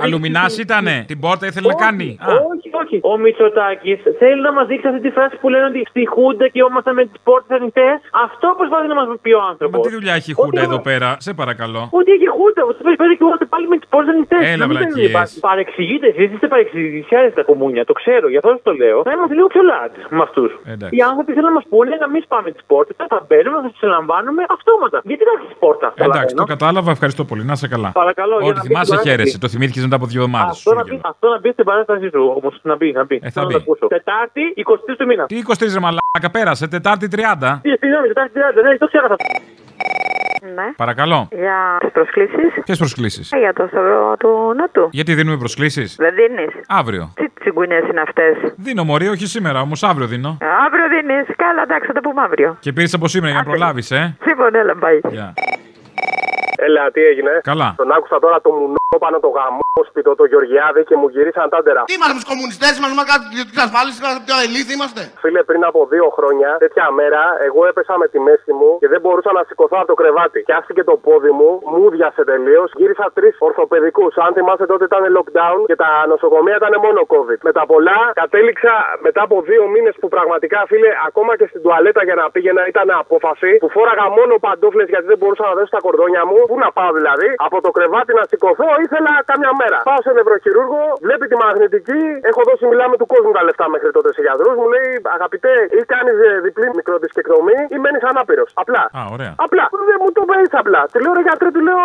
Αλουμινά ήτανε; Την πόρτα ήθελε να κάνει; Α, Όχι, όχι. Ο Μητσοτάκης θέλει να μας δείξει αυτή τη φράση που λένε ότι στη Χούντα και είμαστε με τις πόρτες ανοιχτές. Αυτό προσπαθεί να μας πει ο άνθρωπος. Μα τι δουλειά έχει η Χούντα εδώ πέρα, σε παρακαλώ. Ότι έχει Χούντα, ότι πρέπει πέρα και είμαστε πάλι με τις πόρτες ανοιχτές. Έλα, βλακίες. Παρεξηγείτε εσείς, είστε παρεξηγησιάρες τα κομμούνια, το ξέρω, γι' αυτό σας το λέω. Να είμαστε λίγο πιο λάτ με αυτούς. Εντάξει. Οι άνθρωποι θέλουν να μας πούνε να μην σπάμε τις πόρτες, θα μπαίνουμε, θα τις ελαμβάνουμε αυτόματα. Γιατί να έχεις πόρτα. Εντάξει, το κατάλαβα, ευχαριστώ πολύ. Να σε καλά. Παρακαλώ, για Ό,τι να πει θυμάσαι, την χαίρεσαι. Το θυμήθηκες μετά από δύο εβδομάδες. Αυτό να, πει, αυτό να μπει στην παράστασή σου όμως. Να μπει, να μπει. Ε, θα Θέλω μπει. να το ακούσω. Τετάρτη, 23 του μήνα. Τι 23 ρε μαλάκα πέρασε, Τετάρτη 30. Τι, συγγνώμη, Τετάρτη 30, ναι, το ξέχασα. Ναι. Παρακαλώ. Για τις προσκλήσεις. Ποιες προσκλήσεις; Για το σταυρό του Νότου. Γιατί δίνουμε προσκλήσεις; Δεν δίνεις. Αύριο. Τι τσιγκουνιές είναι αυτές; Δίνω μωρή, όχι σήμερα, όμως αύριο δίνω. Αύριο δίνεις. Καλά, εντάξει, θα τα πούμε αύριο. Και πήρες από σήμερα για να προλάβεις, ε; Σύμφωνα, έλα, μπай. Γεια. Έλα, τι έγινε; Καλά. Τον άκουσα τώρα το μουνό πάνω το γαμόσπιτο, το Γεωργιάδη και μου γυρίσαν τα άντερα. Τι είμαστε του κομμουνιστές, είμαστε με κάτι ιδιωτική ασφάλιση, πιο ηλίθιοι είμαστε. Φίλε, πριν από δύο χρόνια, τέτοια μέρα, εγώ έπεσα με τη μέση μου και δεν μπορούσα να σηκωθώ από το κρεβάτι. Και άφηκε το πόδι μου, μου διάσε τελείως. Γύρισα τρεις ορθοπαιδικούς. Αν θυμάστε τότε ήταν lockdown και τα νοσοκομεία ήταν μόνο COVID. Με τα πολλά, κατέληξα μετά από δύο μήνες που πραγματικά, φίλε, ακόμα και στην τουαλέτα για να πήγαινα ήταν απόφαση που φόραγα μόνο παντόφλε γιατί δεν μπορούσα να δώσω τα κορδόνια μου. Πού να πάω δηλαδή, από το κρεβάτι να σηκωθώ ήθελα κάμια μέρα. Πάω σε νευροχειρούργο, βλέπει τη μαγνητική, έχω δώσει μιλάμε του κόσμου τα λεφτά μέχρι τότε σε γιατρούς. Μου λέει αγαπητέ, ή κάνεις διπλή μικροδισκεκτομή ή μένεις ανάπηρος. Απλά. Α, ωραία. Απλά. Δεν μου το είπε έτσι απλά. Του λέω ρε γιατρέ, του λέω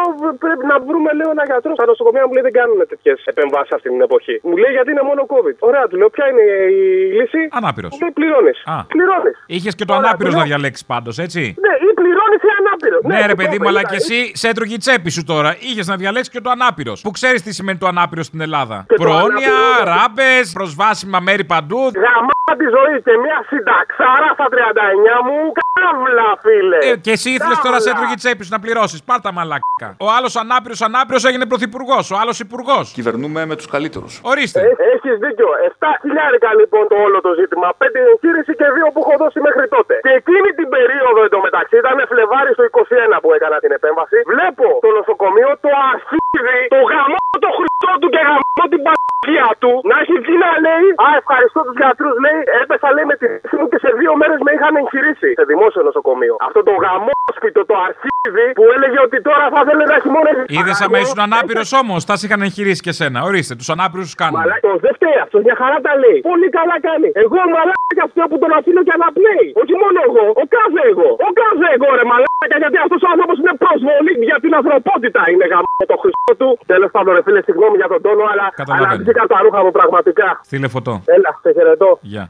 πρέπει να βρούμε λέω ένα γιατρό. Στα νοσοκομεία μου λέει δεν κάνουν τέτοιες επεμβάσεις αυτή την εποχή. Μου λέει γιατί είναι μόνο COVID. Ωραία, του λέω ποια είναι η λύση; Ανάπηρος. Μου λέει πληρώνεις. Α. Πληρώνεις. Είχες και το ανάπηρος να διαλέξεις πάντως, έτσι; Ναι, ή πληρώνεις ή ανάπηρος. Ναι, ρε το παιδί είπα, μου, αλλά είδα, και εσύ σε έτρωγε η τσέπη σου τώρα. Είχες να διαλέξεις και το ανάπηρος. Που ξέρεις τι σημαίνει το ανάπηρο στην Ελλάδα. Και το Πρόνοια, ανάπηρο- ράμπες, προσβάσιμα μέρη παντού. Γαμά της ζωής και μια συνταξάρα στα 39 μου. Καύλα, φίλε. Ε, και εσύ ήθελες τώρα σε έτρωγε η τσέπη σου να πληρώσεις. Πάρτα μαλάκα. Ο άλλος ανάπηρος ανάπηρος έγινε πρωθυπουργός. Ο άλλος υπουργός. Κυβερνούμε με τους καλύτερους. Ορίστε. Έχεις δίκιο. 7 χιλιάρικα λοιπόν το όλο το ζήτημα. 5 εγχείρηση και 2 που έχω δώσει μέχρι τότε. Και εκείνη την περίοδο εντωμεταξύ ήταν Φλεβάρι στο 21 που έκανα την επέμβαση. Βλέπω το νοσοκομείο το αρχίδι, το γαμό το χρυσό του και γαμό την παγία του να έχει βγει να λέει Α, ευχαριστώ τους γιατρούς. Λέει, έπεσα λέει με τη θέση μου και σε δύο μέρες με είχαν εγχειρήσει σε δημόσιο νοσοκομείο. Αυτό το γαμόσπιτο, το αρχίδι που έλεγε ότι τώρα θα ήθελε να έχει μόνο. Είδες άμα ήσουν ανάπηρος όμως, θα σε είχαν εγχειρήσει και σένα. Ορίστε, τους ανάπηρους τους κάνουν. Μαλάκα, δεν φταίει αυτό, μια χαρά τα λέει. Πολύ καλά κάνει. Εγώ μαλάκα αυτό που τον αφήνω και αναπνέει. Όχι μόνο εγώ, ο κάθε εγώ. Ο κάθε εγώ ρε μαλάκα γιατί αυτός ο άνθρωπος είναι προσβολή για την ανθρωπότητα είναι γαμ. με το χρυσό του. Τέλος πάντων, ρε φίλε, συγγνώμη για τον τόνο, αλλά Καταλαβαίνω. αναγκήθηκα τα ρούχα μου πραγματικά. Στείλε φωτό. Έλα, σε χαιρετώ. Γεια.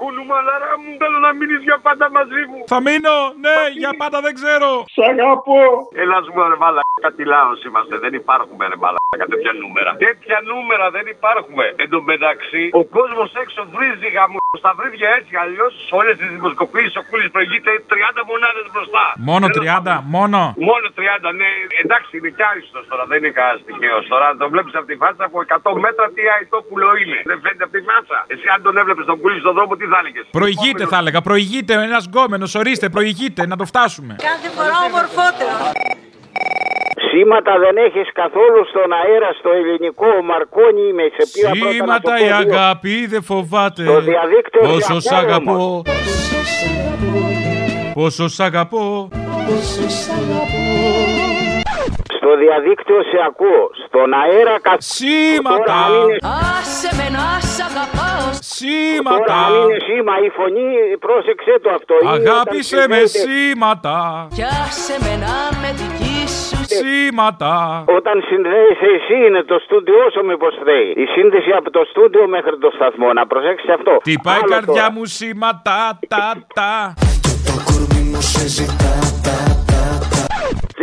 Κούλου μαλαρά μου, θέλω να μείνεις για πάντα μαζί μου. Θα μείνω, ναι, για πάντα δεν ξέρω. Σ' αγαπώ. Έλα σου ρε μαλάκα, τι λαός είμαστε. Δεν υπάρχουμε ρε μαλάκα τέτοια νούμερα. Τέτοια νούμερα δεν υπάρχουμε. Εν τω μεταξύ, ο κόσμος έξω βρίζει γαμού. Στα βρύδια έτσι αλλιώς όλες τις δημοσκοπήσεις ο Κούλης προηγείται 30 μονάδες μπροστά. Μόνο Θέλω 30, μόνο. Μόνο 30, ναι. Εντάξει, είναι κι άριστος τώρα, δεν είναι κανένας τυχαίος. Τώρα αν τον βλέπεις από τη φάτσα από 100 μέτρα, τι αητόπουλο είναι. Δεν φαίνεται από τη φάτσα. Εσύ αν τον έβλεπες τον Κούλη στον δρόμο, τι θα έλεγες; Προηγείται, θα έλεγα. Προηγείται ένας γκόμενος. Ορίστε, προηγείται. Να το φτάσουμε. Κάθε φορά ομορφότερο. Σήματα δεν έχεις καθόλου στον αέρα στο ελληνικό ο Μαρκόνι με σε πήρα πρώτα να το Σήματα πω η δύο. αγάπη δεν φοβάται. Το διαδίκτυο Πόσο σ' διαφέρει αγαπώ. Πόσο σ' αγαπώ. Στο διαδίκτυο σε ακούω. Στον αέρα κα... Σήματα. Τώρα, αν είναι, Άσε με να σ' αγαπάω. τώρα, Σήματα. αν είναι σήμα η φωνή, πρόσεξε το αυτό. Είναι Αγάπησε όταν με συνδέεται- σήματα. Κι άσε με να με δική σου. Σήματα. Όταν συνδέεσαι εσύ είναι το στούντιο όσο μήπως θέλει. Η σύνδεση από το στούντιο μέχρι το σταθμό. Να προσέξεις αυτό. Τι πάει η Άλλο καρδιά τώρα. μου σήματα. Τα τα. Και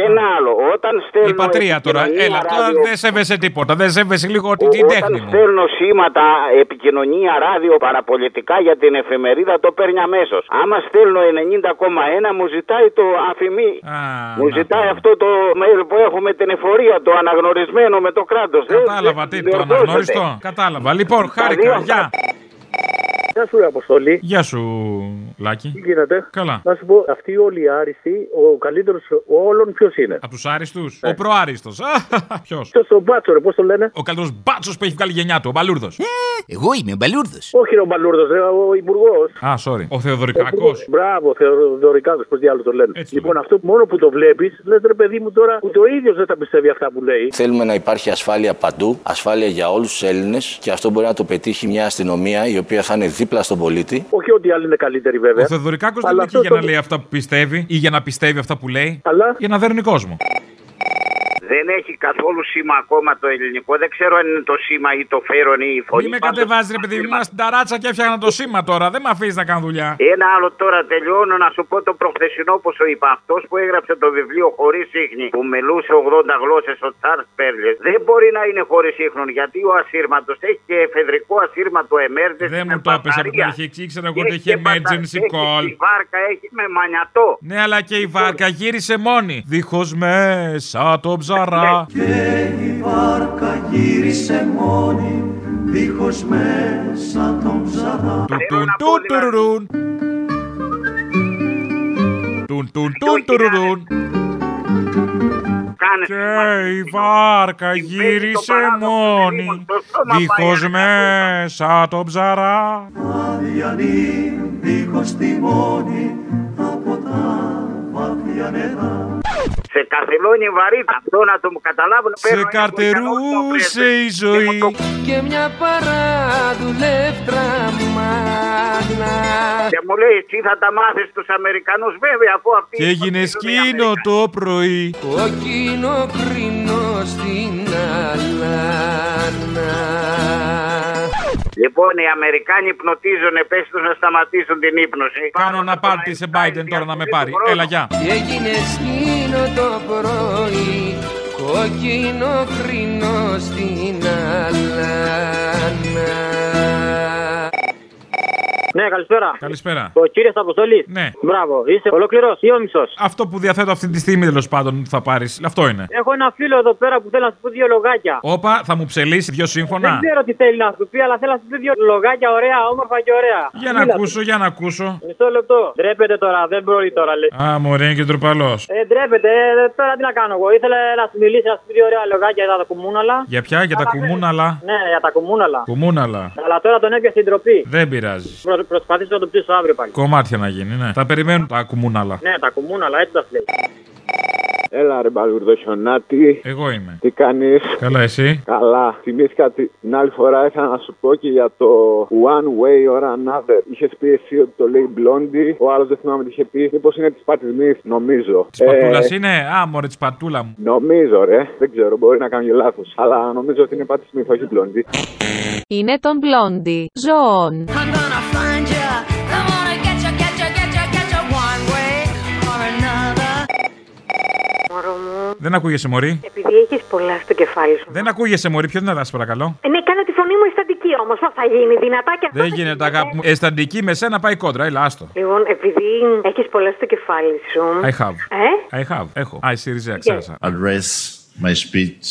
ένα άλλο. Όταν στέλνω. Η πατρία τώρα. επικοινωνία Έλα, τώρα ράδιο- δεν σέβεσαι τίποτα. Δεν σέβεσαι λίγο την Όταν τέχνη μου. στέλνω σήματα, επικοινωνία, ράδιο, παραπολιτικά για την εφημερίδα, το παίρνει αμέσως. Άμα στέλνω 90,1, μου ζητάει το αφημί. μου ζητάει αυτό το mail που έχουμε την εφορία, το αναγνωρισμένο με το κράτος. Κατάλαβα τι, το αναγνωριστό. Κατάλαβα. Λοιπόν, χάρηκα. Γεια. Γεια σου, ρε Αποστολή. Γεια σου, Λάκη. Τι γίνεται; Καλά. Να σου πω, αυτοί όλοι οι άριστοι, ο καλύτερος όλων ποιος είναι; Από τους άριστους; Ο προάριστος. Ποιος; Ποιος τον μπάτσο, ρε, πώς το λένε; Ο καλύτερος μπάτσος που έχει βγάλει γενιά του, ο Μπαλούρδος. Εγώ είμαι ο Μπαλούρδος. Όχι, ρε, ο Μπαλούρδος, ρε, ο υπουργός. Α, sorry. Ο Θεοδωρικάκος. Μπράβο, Θεοδωρικάκος, πώς διάλογο το λένε. λοιπόν, αυτό μόνο που το βλέπεις, λες ρε παιδί μου τώρα, ούτε ο ίδιος δεν τα πιστεύει αυτά που λέει. Θέλουμε να υπάρχει ασφάλεια παντού, ασφάλεια για όλους τους Έλληνες και αυτό μπορεί να το πετύχει μια αστυνομία η οποία θα είναι δίπλα στον πολίτη. Όχι ότι οι άλλοι είναι καλύτεροι βέβαια. Ο Θεοδωρικάκος δεν Αλλά είναι εκεί αυτός για να το- λέει αυτά που πιστεύει ή για να πιστεύει αυτά που λέει. Αλλά. Για να δέρνει κόσμο. Δεν έχει καθόλου σήμα ακόμα το ελληνικό. Δεν ξέρω αν είναι το σήμα ή το φέρον ή η φωνή. Μη με κατεβάζεις, ρε παιδί μου, ήμουν στην ταράτσα και έφτιαχνα το σήμα τώρα. Δεν με αφήσει να κάνω δουλειά. Ένα άλλο τώρα τελειώνω να σου πω το προχθεσινό που σου είπα. Αυτός που έγραψε το βιβλίο χωρίς ίχνη, που μιλούσε 80 γλώσσες, ο Τσάρλς Πέρλες, δεν μπορεί να είναι χωρίς ίχνον γιατί ο ασύρματος έχει και εφεδρικό ασύρματο emergency. Δεν με μου το έπεσε από την μπαταρία. αρχή. Ήξερα εγώ ότι Έχει είχε και μπατα- emergency έχει- call. Η βάρκα έχει με μανιατό. Ναι, αλλά και η βάρκα γύρισε μόνη. Δίχως μέσα το ψαρά. Η βάρκα γύρισε μόνη, δίχως μέσα τον ψαρά. Τουν τουν τουρουρούν. Τουν τουν τουν τουρουρούν. Και η βάρκα γύρισε μόνη, δίχως μέσα το ψαρά. Αδιανή, δίχως τιμόνι, από τα βάθια νερά. Σε καθυλώνει βαρύτητα. Αυτό να το καταλάβουν. Σε καρτερούσε η ζωή. Και μια παραδουλεύτρα μάγνα. Και μου λέει, εσύ θα τα μάθεις στου Αμερικανούς, βέβαια, αφού αυτοί. Και έγινε σκήνο το πρωί. Κόκκινο κρίνο στην αλάνα. Λοιπόν, οι Αμερικάνοι υπνοτίζουν, πες τους να σταματήσουν την ύπνωση. Κάνω να πάρτι σε Biden τώρα να με πάρει. Έλα, γεια. Και έγινε σκήνο το πρωί. Κόκκινο κρίνο στην αλάνα. Ναι, καλησπέρα. Καλησπέρα. Ο κύριος Αποστολή. Ναι. Μπράβο. Είσαι ολόκληρος ή ο μισός; Αυτό που διαθέτω αυτή τη στιγμή τέλος πάντων θα πάρεις. Αυτό είναι. Έχω ένα φίλο εδώ πέρα που θέλει να σου πει δύο λογάκια. Όπα, θα μου ψελίσει δύο Δεν σύμφωνα. ξέρω τι θέλει να σου πει, αλλά θέλει να σου πει δύο λογάκια ωραία, όμορφα και ωραία. Για να Μίλα ακούσω, για να ακούσω. Μισό λεπτό. Ντρέπεται τώρα, δεν μπορεί τώρα, λέει. Α, μωρέ, είναι και τροπαλό. Ε, ντρέπεται, ε, τώρα τι να κάνω εγώ. Ήθελε να σου μιλήσει, να σου πει δύο ωραία λογάκια για τα κουμούναλα. Για ποια, για τα κουμούναλα; Ναι, για τα κουμούναλα. Κουμούναλα. Αλλά τώρα τον έπιασε η ντροπή. Δεν πειράζει. Προ, προσπαθήσω να το ψήσω αύριο πάλι. Κομμάτια να γίνει, ναι. Θα περιμένουν τα κουμούναλα. Ναι, τα κουμούναλα, έτσι τα λέει. Έλα ρε μπαλουρδοχιονάτη. Εγώ είμαι. Τι κάνεις; Καλά, εσύ; Καλά. Θυμήθηκα την άλλη φορά ήθελα να σου πω και για το One Way or Another. Είχες πει εσύ ότι το λέει Blondie. Ο άλλος δεν θυμάμαι τι είχε πει. Μήπως είναι της Πάτη Μυθ, νομίζω. Της πατούλας είναι; Α, μωρέ, της πατούλα μου. Νομίζω, ρε. Δεν ξέρω, μπορεί να κάνω και λάθος. Αλλά νομίζω ότι είναι Πάτη Μυθ, όχι Blondie. Είναι τον Blondie. Ζώων. Δεν ακούγεσαι, Μωρή. Επειδή έχεις πολλά στο κεφάλι σου. Δεν ακούγεσαι, Μωρή. Ποιος να σε παρακαλώ. Ε, ναι, κάνε τη φωνή μου αισθαντική όμως. Πώ θα γίνει, δυνατά και αυτό. Δεν γίνεται, αγάπη μου. Αισθαντική με σένα πάει κόντρα. Έλα, άστο. Λοιπόν, επειδή έχεις πολλά στο κεφάλι σου. I have. Ε; I have. Έχω. Α, η Σιριζέα, ξέρασα. address my speech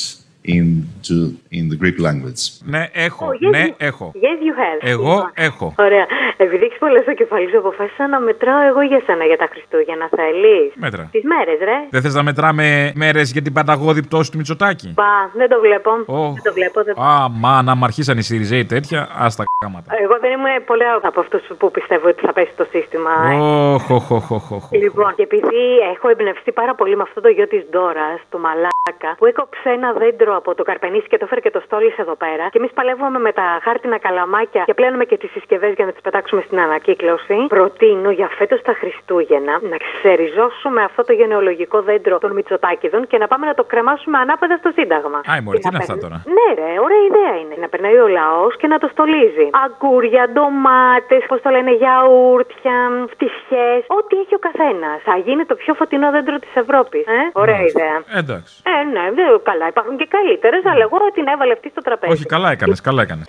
into in the Greek language. Ναι, έχω. Oh, yes, Ναι, you- έχω. Yes, you have. Εγώ Λοιπόν, έχω. Ωραία. Επειδή έχει πολλά στο κεφάλι σου, αποφάσισα να μετράω εγώ για σένα για τα Χριστούγεννα. Θέλεις; Μέτρα. Τις μέρες, ρε. Δεν θες να μετράμε μέρες για την παταγώδη πτώση του Μητσοτάκη; Μπα, δεν το βλέπω. Ω. Δεν το βλέπω. Δεν... Α, μα να μ' αρχίσαν οι Σιριζέοι τέτοια, ας τα κάματα. Εγώ δεν είμαι πολύ από αυτούς που πιστεύω ότι θα πέσει το σύστημα. ε. Όχ, όχ, όχ, όχ, όχ. Λοιπόν, και επειδή έχω εμπνευστεί πάρα πολύ με αυτό το γιο της Ντόρας, το μαλάκα, που έκοψε ένα δέντρο από το καρπενήσι και το έφερε και το στόλισε εδώ πέρα. Και εμείς παλεύουμε με τα χάρτινα καλαμάκια και πλένουμε και τις συσκευές για να τις πετάξουμε στην ανακύκλωση. Προτείνω για φέτος τα Χριστούγεννα να ξεριζώσουμε αυτό το γενεολογικό δέντρο των Μητσοτάκηδων και να πάμε να το κρεμάσουμε ανάποδα στο Σύνταγμα. Άι, μωρέ, Και τι να είναι αυτά παίρνει- τώρα; Ναι, ρε, ωραία ιδέα είναι. Να περνάει ο λαός και να το στολίζει. Αγκούρια, ντομάτες, πώς το λένε, γιαούρτια, φτισιέ. Ό,τι έχει ο καθένας. Θα γίνει το πιο φωτεινό δέντρο της Ευρώπης. Ε; Ωραία ιδέα. Εντάξει. Ε, ναι, δεν, καλά, υπάρχουν και καλύτερε, αλλά εγώ την έβαλε αυτή στο τραπέζι. Όχι, καλά έκανες, καλά έκανες.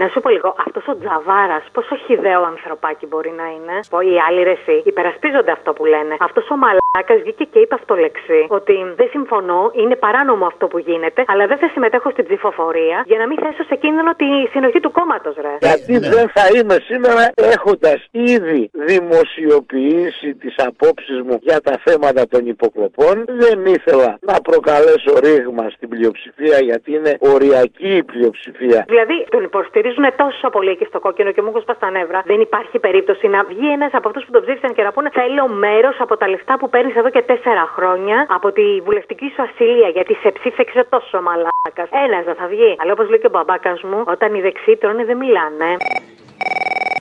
Να σου πω λίγο, αυτός ο Τζαβάρας, πόσο χιδαίο ανθρωπάκι μπορεί να είναι. Πω, οι άλλοι ρε, εσύ, υπερασπίζονται αυτό που λένε. Αυτός ο μαλάκας βγήκε και είπε αυτό λεξί. Ότι δεν συμφωνώ, είναι παράνομο αυτό που γίνεται, αλλά δεν θα συμμετέχω στην ψηφοφορία για να μην θέσω σε κίνδυνο τη συνοχή του κόμματος, ρε. Γιατί δεν θα είμαι σήμερα έχοντας ήδη δημοσιοποιήσει τις απόψεις μου για τα θέματα των υποκλοπών. Δεν ήθελα να προκαλέσω ρήγμα στην πλειοψηφία γιατί είναι οριακή η πλειοψηφία. Δηλαδή, τον υποστηρίζουν τόσο πολύ εκεί στο κόκκινο και μου έχουν σπάσει τα νεύρα. Δεν υπάρχει περίπτωση να βγει ένας από αυτούς που τον ψήφισαν και να πούνε Θέλω μέρος από τα λεφτά που παίρνεις εδώ και τέσσερα χρόνια από τη βουλευτική σου ασυλία γιατί σε ψήφιξε τόσο μαλάκας. Ένας δεν θα βγει. Αλλά όπως λέει και ο μπαμπάκας μου, όταν οι δεξιοί τρώνε δεν μιλάνε.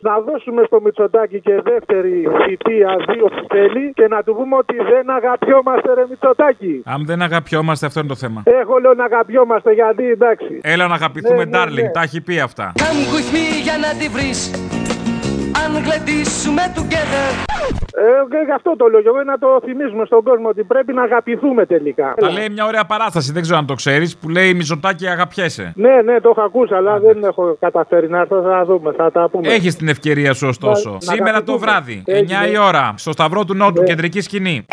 Να δώσουμε στο Μητσοτάκι και δεύτερη θητεία δύο που θέλει και να του πούμε ότι δεν αγαπιόμαστε ρε Μητσοτάκι. Αν δεν αγαπιόμαστε, αυτό είναι το θέμα. Έχω λέω να αγαπιόμαστε γιατί εντάξει. Έλα να αγαπηθούμε, Ναι, ναι, darling, ναι. τα έχει πει αυτά. Come with me για να τη βρεις Αν γλεντήσουμε together Ε, και γι' αυτό το λέω και εγώ να το θυμίζουμε στον κόσμο ότι πρέπει να αγαπηθούμε τελικά. Τα λέει μια ωραία παράσταση, δεν ξέρω αν το ξέρεις, που λέει Μητσοτάκι αγαπιέσαι. Ναι, ναι, το έχω ακούσει, αλλά δεν έχω καταφέρει να έρθω. Θα δούμε, θα τα πούμε. Έχεις την ευκαιρία σου ωστόσο. Να- να Σήμερα το αγαπηθούμε. βράδυ, 9 Έγινε. η ώρα, στο Σταυρό του Νότου, κεντρική σκηνή.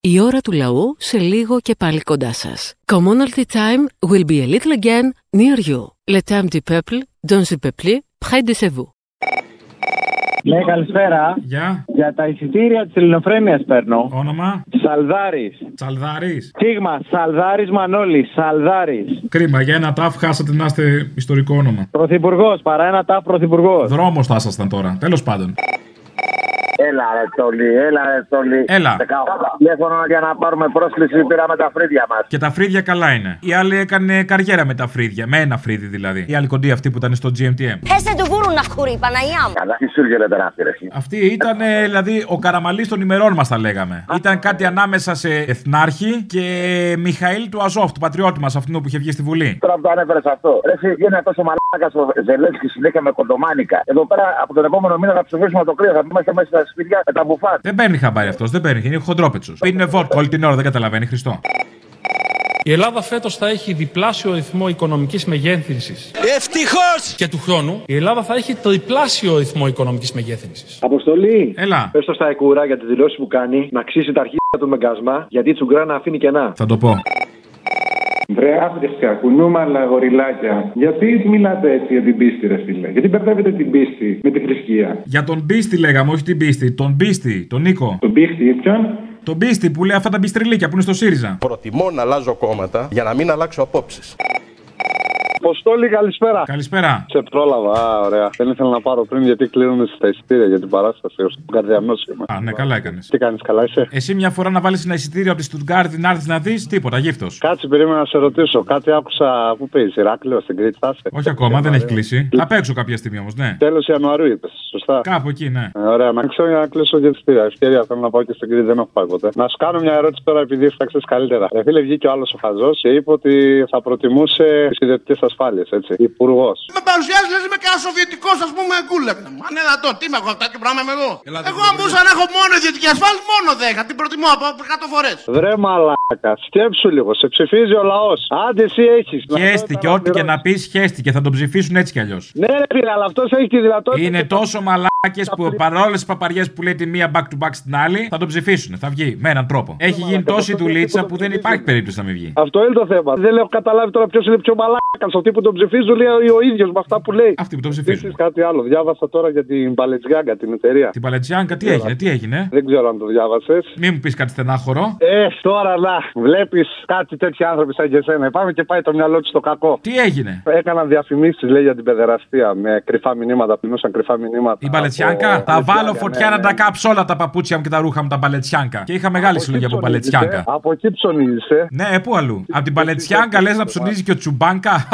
Η ώρα του λαού σε λίγο και πάλι κοντά σας. Commonalty time will be a little again near you. Le temps du peuple, dans le peuple, près de vous. Ναι, καλησπέρα. Γεια. Για τα εισιτήρια της Ελληνοφρένειας παίρνω. Όνομα; Σαλδάρης. Τσαλδάρης. Σίγμα, Σαλδάρης Μανώλης. Σαλδάρης. Κρίμα, για ένα τάφ χάσατε να είστε ιστορικό όνομα. Πρωθυπουργός, παρά ένα τάφ πρωθυπουργός. Δρόμος θα ήσασταν τώρα. Τέλος πάντων. Έλα ρε Τόλι, έλα ρε Τόλι. Έλα. 18 τηλέφωνο για να πάρουμε πρόσκληση πήραμε τα φρύδια μας. Και τα φρύδια καλά είναι. Η άλλη έκανε καριέρα με τα φρύδια. Με ένα φρύδι δηλαδή. Η άλλη κοντή αυτή που ήταν στο GMTM. Έστε του βούρου να χωρεί, Παναγιά μου. Καλά, τι σου γίνεται να αυτή ρε. εσύ. Αυτή ήταν ε, δηλαδή ο καραμαλής των ημερών μας, τα λέγαμε. Ήταν κάτι ανάμεσα σε Εθνάρχη και Μιχαήλ του Αζόφ, του πατριώτη μας, αυτού που είχε βγει στη Βουλή. Τώρα που το ανέφερες αυτό. Ρε, εσύ βγαίνει αυτός ο μαλάκας ο Ζελέσκι συνέχεια με κοντομάνικα. Εδώ πέρα από τον επόμενο μήνα θα ψηφίσουμε το κρύο. Θα είμαστε μέσα στα σπίτια με τα μπουφάτ. Δεν παίρνει χαμπάρι αυτός, δεν παίρνει. Είναι χοντρόπετσος. Πίνει βότκα όλη την ώρα, δεν καταλαβαίνει. Χριστό. Η Ελλάδα φέτος θα έχει διπλάσιο ρυθμό οικονομικής μεγέθυνσης. Ευτυχώς! Και του χρόνου η Ελλάδα θα έχει τριπλάσιο ρυθμό οικονομικής μεγέθυνσης. Αποστολή. Έλα. Πες στο Σταϊκούρα για τις δηλώσεις που κάνει να ξύσει τα αρχίδια του με γκασμά γιατί η τσουγκρά να αφήνει κενά. Θα το πω. Βρε άφρισκα, κουνούμαλα, γοριλάκια. Γιατί μιλάτε έτσι για την πίστη, ρε φίλε; Γιατί μπερδεύετε την πίστη με τη θρησκεία; Για τον Μπίστη λέγαμε, όχι την Πίστη. Τον Μπίστη, τον Νίκο. Τον Πίστη, ποιον; Τον Μπίστη που λέει αυτά τα μπιστριλίκια που είναι στο ΣΥΡΙΖΑ. Προτιμώ να αλλάζω κόμματα για να μην αλλάξω απόψεις. Πώ Αποστόλη, καλησπέρα. Καλησπέρα. Σε πρόλαβα, α, ωραία. Δεν ήθελα να πάρω πριν γιατί κλείνουν στα εισιτήρια για την παράσταση. Ο Καρδιανός είμαι. Α, ναι, καλά έκανες. Τι κάνεις, καλά είσαι; Εσύ μια φορά να βάλεις ένα εισιτήριο από τη Στουτγκάρδη να έρθεις να δεις τίποτα, γύφτο. Κάτσε, περίμενα να σε ρωτήσω. Κάτι άκουσα που παίζει, Ηράκλειο στην Κρήτη, θα είσαι; Όχι ακόμα, δεν έχει κλείσει. Θα παίξω κάποια στιγμή όμως, ναι. Τέλος Ιανουαρίου είπες, σωστά; Κάπου εκεί, ναι. Ε, ωραία, να ξέρω για να κλείσω για εισιτήρια. Ευκαιρία θέλω να πάω και στην Κρήτη, δεν έχω πάει ποτέ. Να σου κάνω μια ερώτηση τώρα επειδή θα ξέρει καλύτερα. Ε, φίλε, βγήκε ο άλλος ο Χαζός και είπε ότι θα προτιμούσε τις ιδιωτικές ασφάλειε, έτσι. Υπουργός. Με παρουσιάζεις λες είμαι κανένα σοβιετικό, ας πούμε, γκούλα. Μα ναι, να το, τι με έχω αυτά και πράγμα είμαι εγώ. Εγώ αν μπορούσα να έχω μόνο ιδιωτική ασφάλεια, μόνο 10. Την προτιμώ από 100 φορές. Βρε μαλάκα, σκέψου λίγο, σε ψηφίζει ο λαός. Άντε, εσύ έχεις. Χαίστηκε, ό,τι και να πεις, χαίστηκε. Θα τον ψηφίσουν έτσι κι αλλιώς. Ναι, ρε φίλε, αλλά αυτός έχει τη δυνατότητα. Είναι τόσο μαλάκες που παρόλες τις παπαριές που λέει τη μία back to back στην άλλη, θα τον ψηφίσουν. Θα βγει με έναν τρόπο. Έχει γίνει τόση δουλίτσα που δεν υπάρχει περίπτωση να μην βγει. Αυτό είναι το θέμα. Δεν έχω καταλάβει τώρα ποιος είναι πιο μαλάκας. Αυτοί που τον ψηφίζουν λέει ο ίδιος με αυτά που λέει. Αυτοί που τον ψηφίζουν. κάτι άλλο. Διάβασα τώρα για την Παλετζιάγκα, την εταιρεία. Την Παλετζιάγκα, τι έγινε, τι έγινε; Δεν ξέρω αν το διάβασες. Μην μου πεις κάτι στενάχωρο. Ε, τώρα να βλέπεις κάτι τέτοιοι άνθρωποι σαν και εσένα. Πάμε και πάει το μυαλό του στο κακό. Τι έγινε; Έκαναν διαφημίσεις, λέει, για την παιδεραστία με κρυφά μηνύματα. Πληνούσαν κρυφά μηνύματα. Η Παλετσιάνκα; Θα βάλω φωτιά να τα κάψω όλα τα παπούτσια μου και τα ρούχα μου τα Παλετσιάνκα. Και είχα μεγάλη συλλογή από Παλετσιάνκα. Από εκεί ψωνίζεσαι. Ναι, πού αλλού; Από την Παλετσιάνκα λες να ψωνίζει και ο Τσουμπάνκα;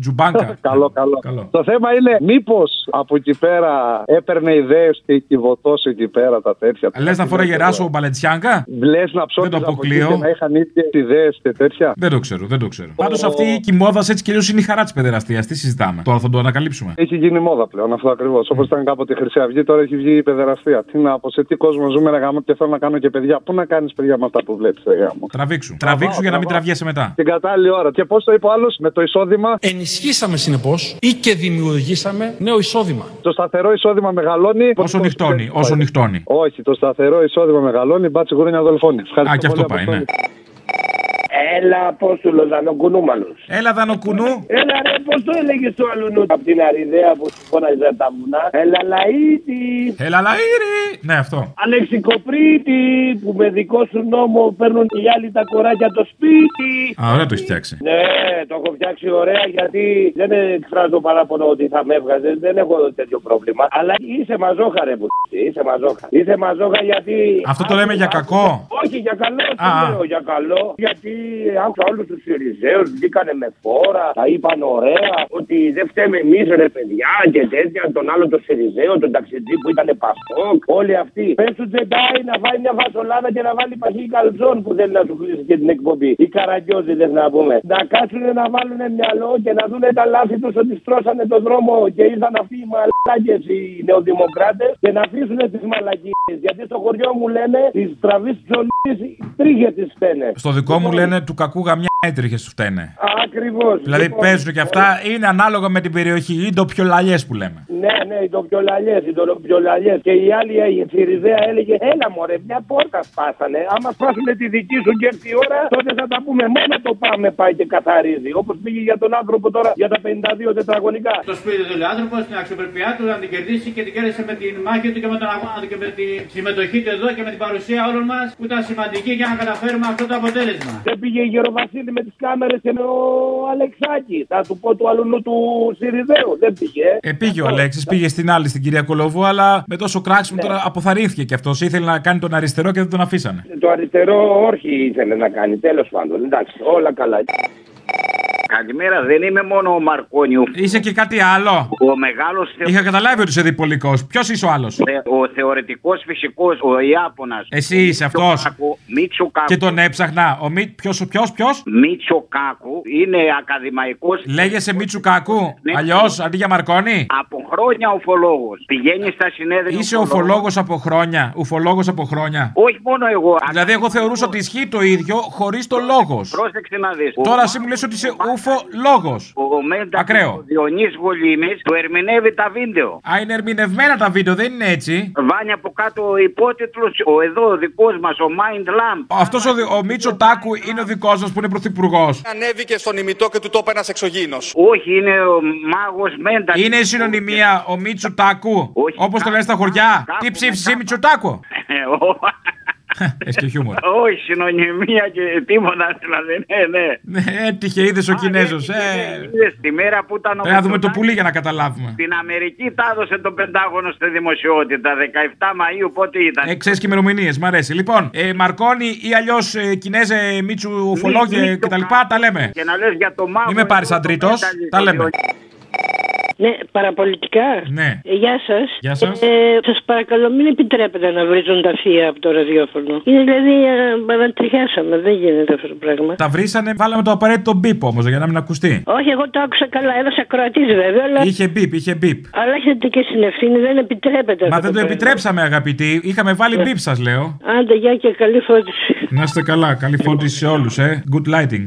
Τζουμπάνκα. καλό, καλό, καλό. Το θέμα είναι μήπως από εκεί πέρα έπαιρνε ιδέες και κυβωτό εκεί πέρα τα τέτοια. Λες να φορά γεράσο ο Μπαλετσιάνκα; Λες να ψώνει. Δεν το αποκλείω. Να είχαν ίδιες ιδέες και τέτοια. Δεν το ξέρω, δεν το ξέρω. Πάντως αυτή η κοιμόδα έτσι κι αλλιώς είναι η χαρά της παιδεραστίας. Τι συζητάμε; Τώρα θα το ανακαλύψουμε. Έχει γίνει μόδα πλέον αυτό ακριβώς. Όπως ήταν κάποτε η Χρυσή Αυγή, τώρα έχει βγει η παιδεραστία. Τι να πω, σε τι κόσμο ζούμε, ρε γάμο και θέλω να κάνω και παιδιά. Πού να κάνεις παιδιά με αυτά που βλέπεις, ρε γάμο; Τραβήξου. Τραβήξου για να μην τραβιέσαι μετά. Την κατάλληλη ώρα. Και πώς το είπε ο άλλος με το εισόδημα. Ενισχύσαμε συνεπώς ή και δημιουργήσαμε νέο εισόδημα. Το σταθερό εισόδημα μεγαλώνει. Όσο νυχτώνει, όσο νυχτώνει. Όχι, το σταθερό εισόδημα μεγαλώνει, μπάτσε γούρνια δολφώνει. Α, και αυτό πάει, ναι. Έλα, Απόστολος, δανοκουνούμαλος. Έλα, δανοκουνού. Έλα, ρε, πώς το έλεγες του αλλού από την Αριδέα που σου φώναζε τα βουνά. Έλα, λαΐτη. Έλα, λαΐρη. Ναι, αυτό. Αλεξικοπρίτη που με δικό σου νόμο παίρνουν οι άλλοι τα κοράκια το σπίτι. Α, ωραία το έχει φτιάξει. Ναι, το έχω φτιάξει ωραία γιατί δεν εκφράζω παράπονο ότι θα με έβγαζε. Δεν έχω τέτοιο πρόβλημα. Αλλά είσαι μαζόχα, ρε που είσαι μαζόχα. Είσαι μαζόχα γιατί. Αυτό το λέμε για κακό. Όχι, για καλό. Το λέω για καλό. Γιατί άκουσα όλους τους Σιριζέου βγήκανε με φόρα, τα είπαν ωραία, ότι δεν φταίμε εμείς ρε παιδιά και τέτοια. Τον άλλο το Σιριζέο, τον ταξιτζή που ήταν Πασόκ, όλοι αυτοί. Πες του Τζεντάι να βάλει μια φασολάδα και να βάλει παχύ καλτζόν που θέλει να σου κλείσει και την εκπομπή. Οι καραγκιόζιδε να πούμε. Να κάτσουν να βάλουν μυαλό και να δουν τα λάθη τους ότι στρώσανε τον δρόμο και ήρθαν αυτοί οι μαλάκες οι νεοδημοκράτες και να αφήσουν τις μαλακίες. Γιατί στο χωριό μου λένε τι τραβής τζολί τρίχε τις φταίνε. Στο δικό μου λένε του κακού γαμιά έτριχες σου φταίνε. Ακριβώς. Δηλαδή παίζουν και αυτά είναι ανάλογα με την περιοχή ή το πιο λαλιές που λέμε. Ναι, ναι, το πιο λαλιές, το πιο λαλιές. Και η άλλη η Τσιριζέα έλεγε, Έλα μωρέ, μια πόρτα σπάσανε. Άμα σπάσουν τη δική σου και έρθει η ώρα, τότε θα τα πούμε. Μόνο το πάμε πάει και καθαρίζει. Όπως πήγε για τον άνθρωπο τώρα για τα 52 τετραγωνικά. Το σπίτι του άνθρωπος, την αξιοπρέπειά του να την κερδίσει και την κέρδισε με την μάχη του και με τον αγώνα του και με τη συμμετοχή του εδώ και με την παρουσία όλων μας που ήταν σημαντική για να καταφέρουμε αυτό το αποτέλεσμα. Δεν πήγε η Γεροβασίλη με τις κάμερες και με ο Αλεξάκη. Θα του πω του αλουνού του Σιριζέου. Δεν πήγε. Ε, πήγε ο Αλέξης, πήγε στην άλλη στην κυρία Κολοβού, αλλά με τόσο κράξιμο Ναι. τώρα αποθαρρύνθηκε και αυτός. Ήθελε να κάνει τον αριστερό και δεν τον αφήσανε. Το αριστερό όχι ήθελε να κάνει. Τέλος πάντων. Εντάξει, όλα καλά. Καλημέρα, δεν είμαι μόνο ο Μαρκόνιου. Είσαι και κάτι άλλο. Ο μεγάλος Είχα καταλάβει ότι είσαι διπολικός. Ποιος είσαι ο άλλος; Ο θεωρητικός φυσικός, ο Ιάπωνας. Εσύ είσαι αυτός; Μίτσοκάκου. Και τον έψαχνα. Ο Μι... Ποιος, ποιος, ποιος; Μίτσοκάκου είναι ακαδημαϊκός. Λέγεσαι Μίτσουκάκου. Αλλιώς αντί για Μαρκόνι. Από χρόνια ουφολόγος. Πηγαίνει στα συνέδρια. Είσαι ουφολόγος από χρόνια. Ουφολόγος από χρόνια. Όχι μόνο εγώ. Δηλαδή, εγώ θεωρούσα ότι ισχύει το ίδιο χωρίς το λόγος. Πρόσεξε να δεις. Τώρα εσύ μου λες ότι είσαι ουφολόγο. Ο Μέντα Ακραίο. ο Διονύη Γολίνη του ερμηνεύει τα βίντεο. Α, είναι ερμηνευμένα τα βίντεο, δεν είναι έτσι; Βάνει από κάτω ο υπότιτλος, ο εδώ ο δικός μας, ο Mind Lamp. Αυτός ο, δι- ο Μίτσο Τάκου είναι ο δικός μας που είναι πρωθυπουργός. Ανέβηκε στον ημιτό και του το είπε ένας εξωγήινος. Όχι, είναι ο μάγος Μέντα. Είναι η συνωνυμία ο Μίτσο Τάκου. Όπως το λένε στα χωριά. Τι ψήφισε Μίτσο Τάκου; Έχεις και χιούμορ. Όχι, συνωνυμία και τίποτα δηλαδή. Ναι, ναι. Ναι, έτυχε, είδες ο Κινέζος. Ε, Είδες τη μέρα που ήταν ο Πρέπει να δούμε το Μητσοτάκης πουλί για να καταλάβουμε. Στην Αμερική τα έδωσε το Πεντάγωνο στη δημοσιότητα. 17 Μαΐου πότε ήταν. Ε, ξέρεις και ημερομηνίες, μ' αρέσει. Λοιπόν, ε, Μαρκόνι ή αλλιώς ε, Κινέζε Μίτσου Ουφολόγε Μίτσου κτλ. Τα λέμε. Και να λες για το μάγο. Μην με πάρεις σαν τρίτο. Τα λέμε. Ναι, παραπολιτικά. Ναι. Ε, γεια σας. Γεια σας. Ε, σας παρακαλώ, μην επιτρέπετε να βρίζουν τα θεία από το ραδιόφωνο. Είναι δηλαδή, ε, ανατριχιάσαμε. Δεν γίνεται αυτό το πράγμα. Τα βρήσανε, βάλαμε το απαραίτητο μπίπ όμως για να μην ακουστεί. Όχι, εγώ το άκουσα καλά. Ένας ακροατής βέβαια, αλλά, Είχε μπίπ, είχε μπίπ. αλλά έχετε και στην ευθύνη, δεν επιτρέπεται Μα αυτό δεν το πράγμα. επιτρέψαμε, αγαπητοί. Είχαμε βάλει Ναι. μπίπ, σας λέω. Άντε, γεια και καλή φώτιση. Να είστε καλά. Καλή φώτιση σε όλους, ε. Good lighting.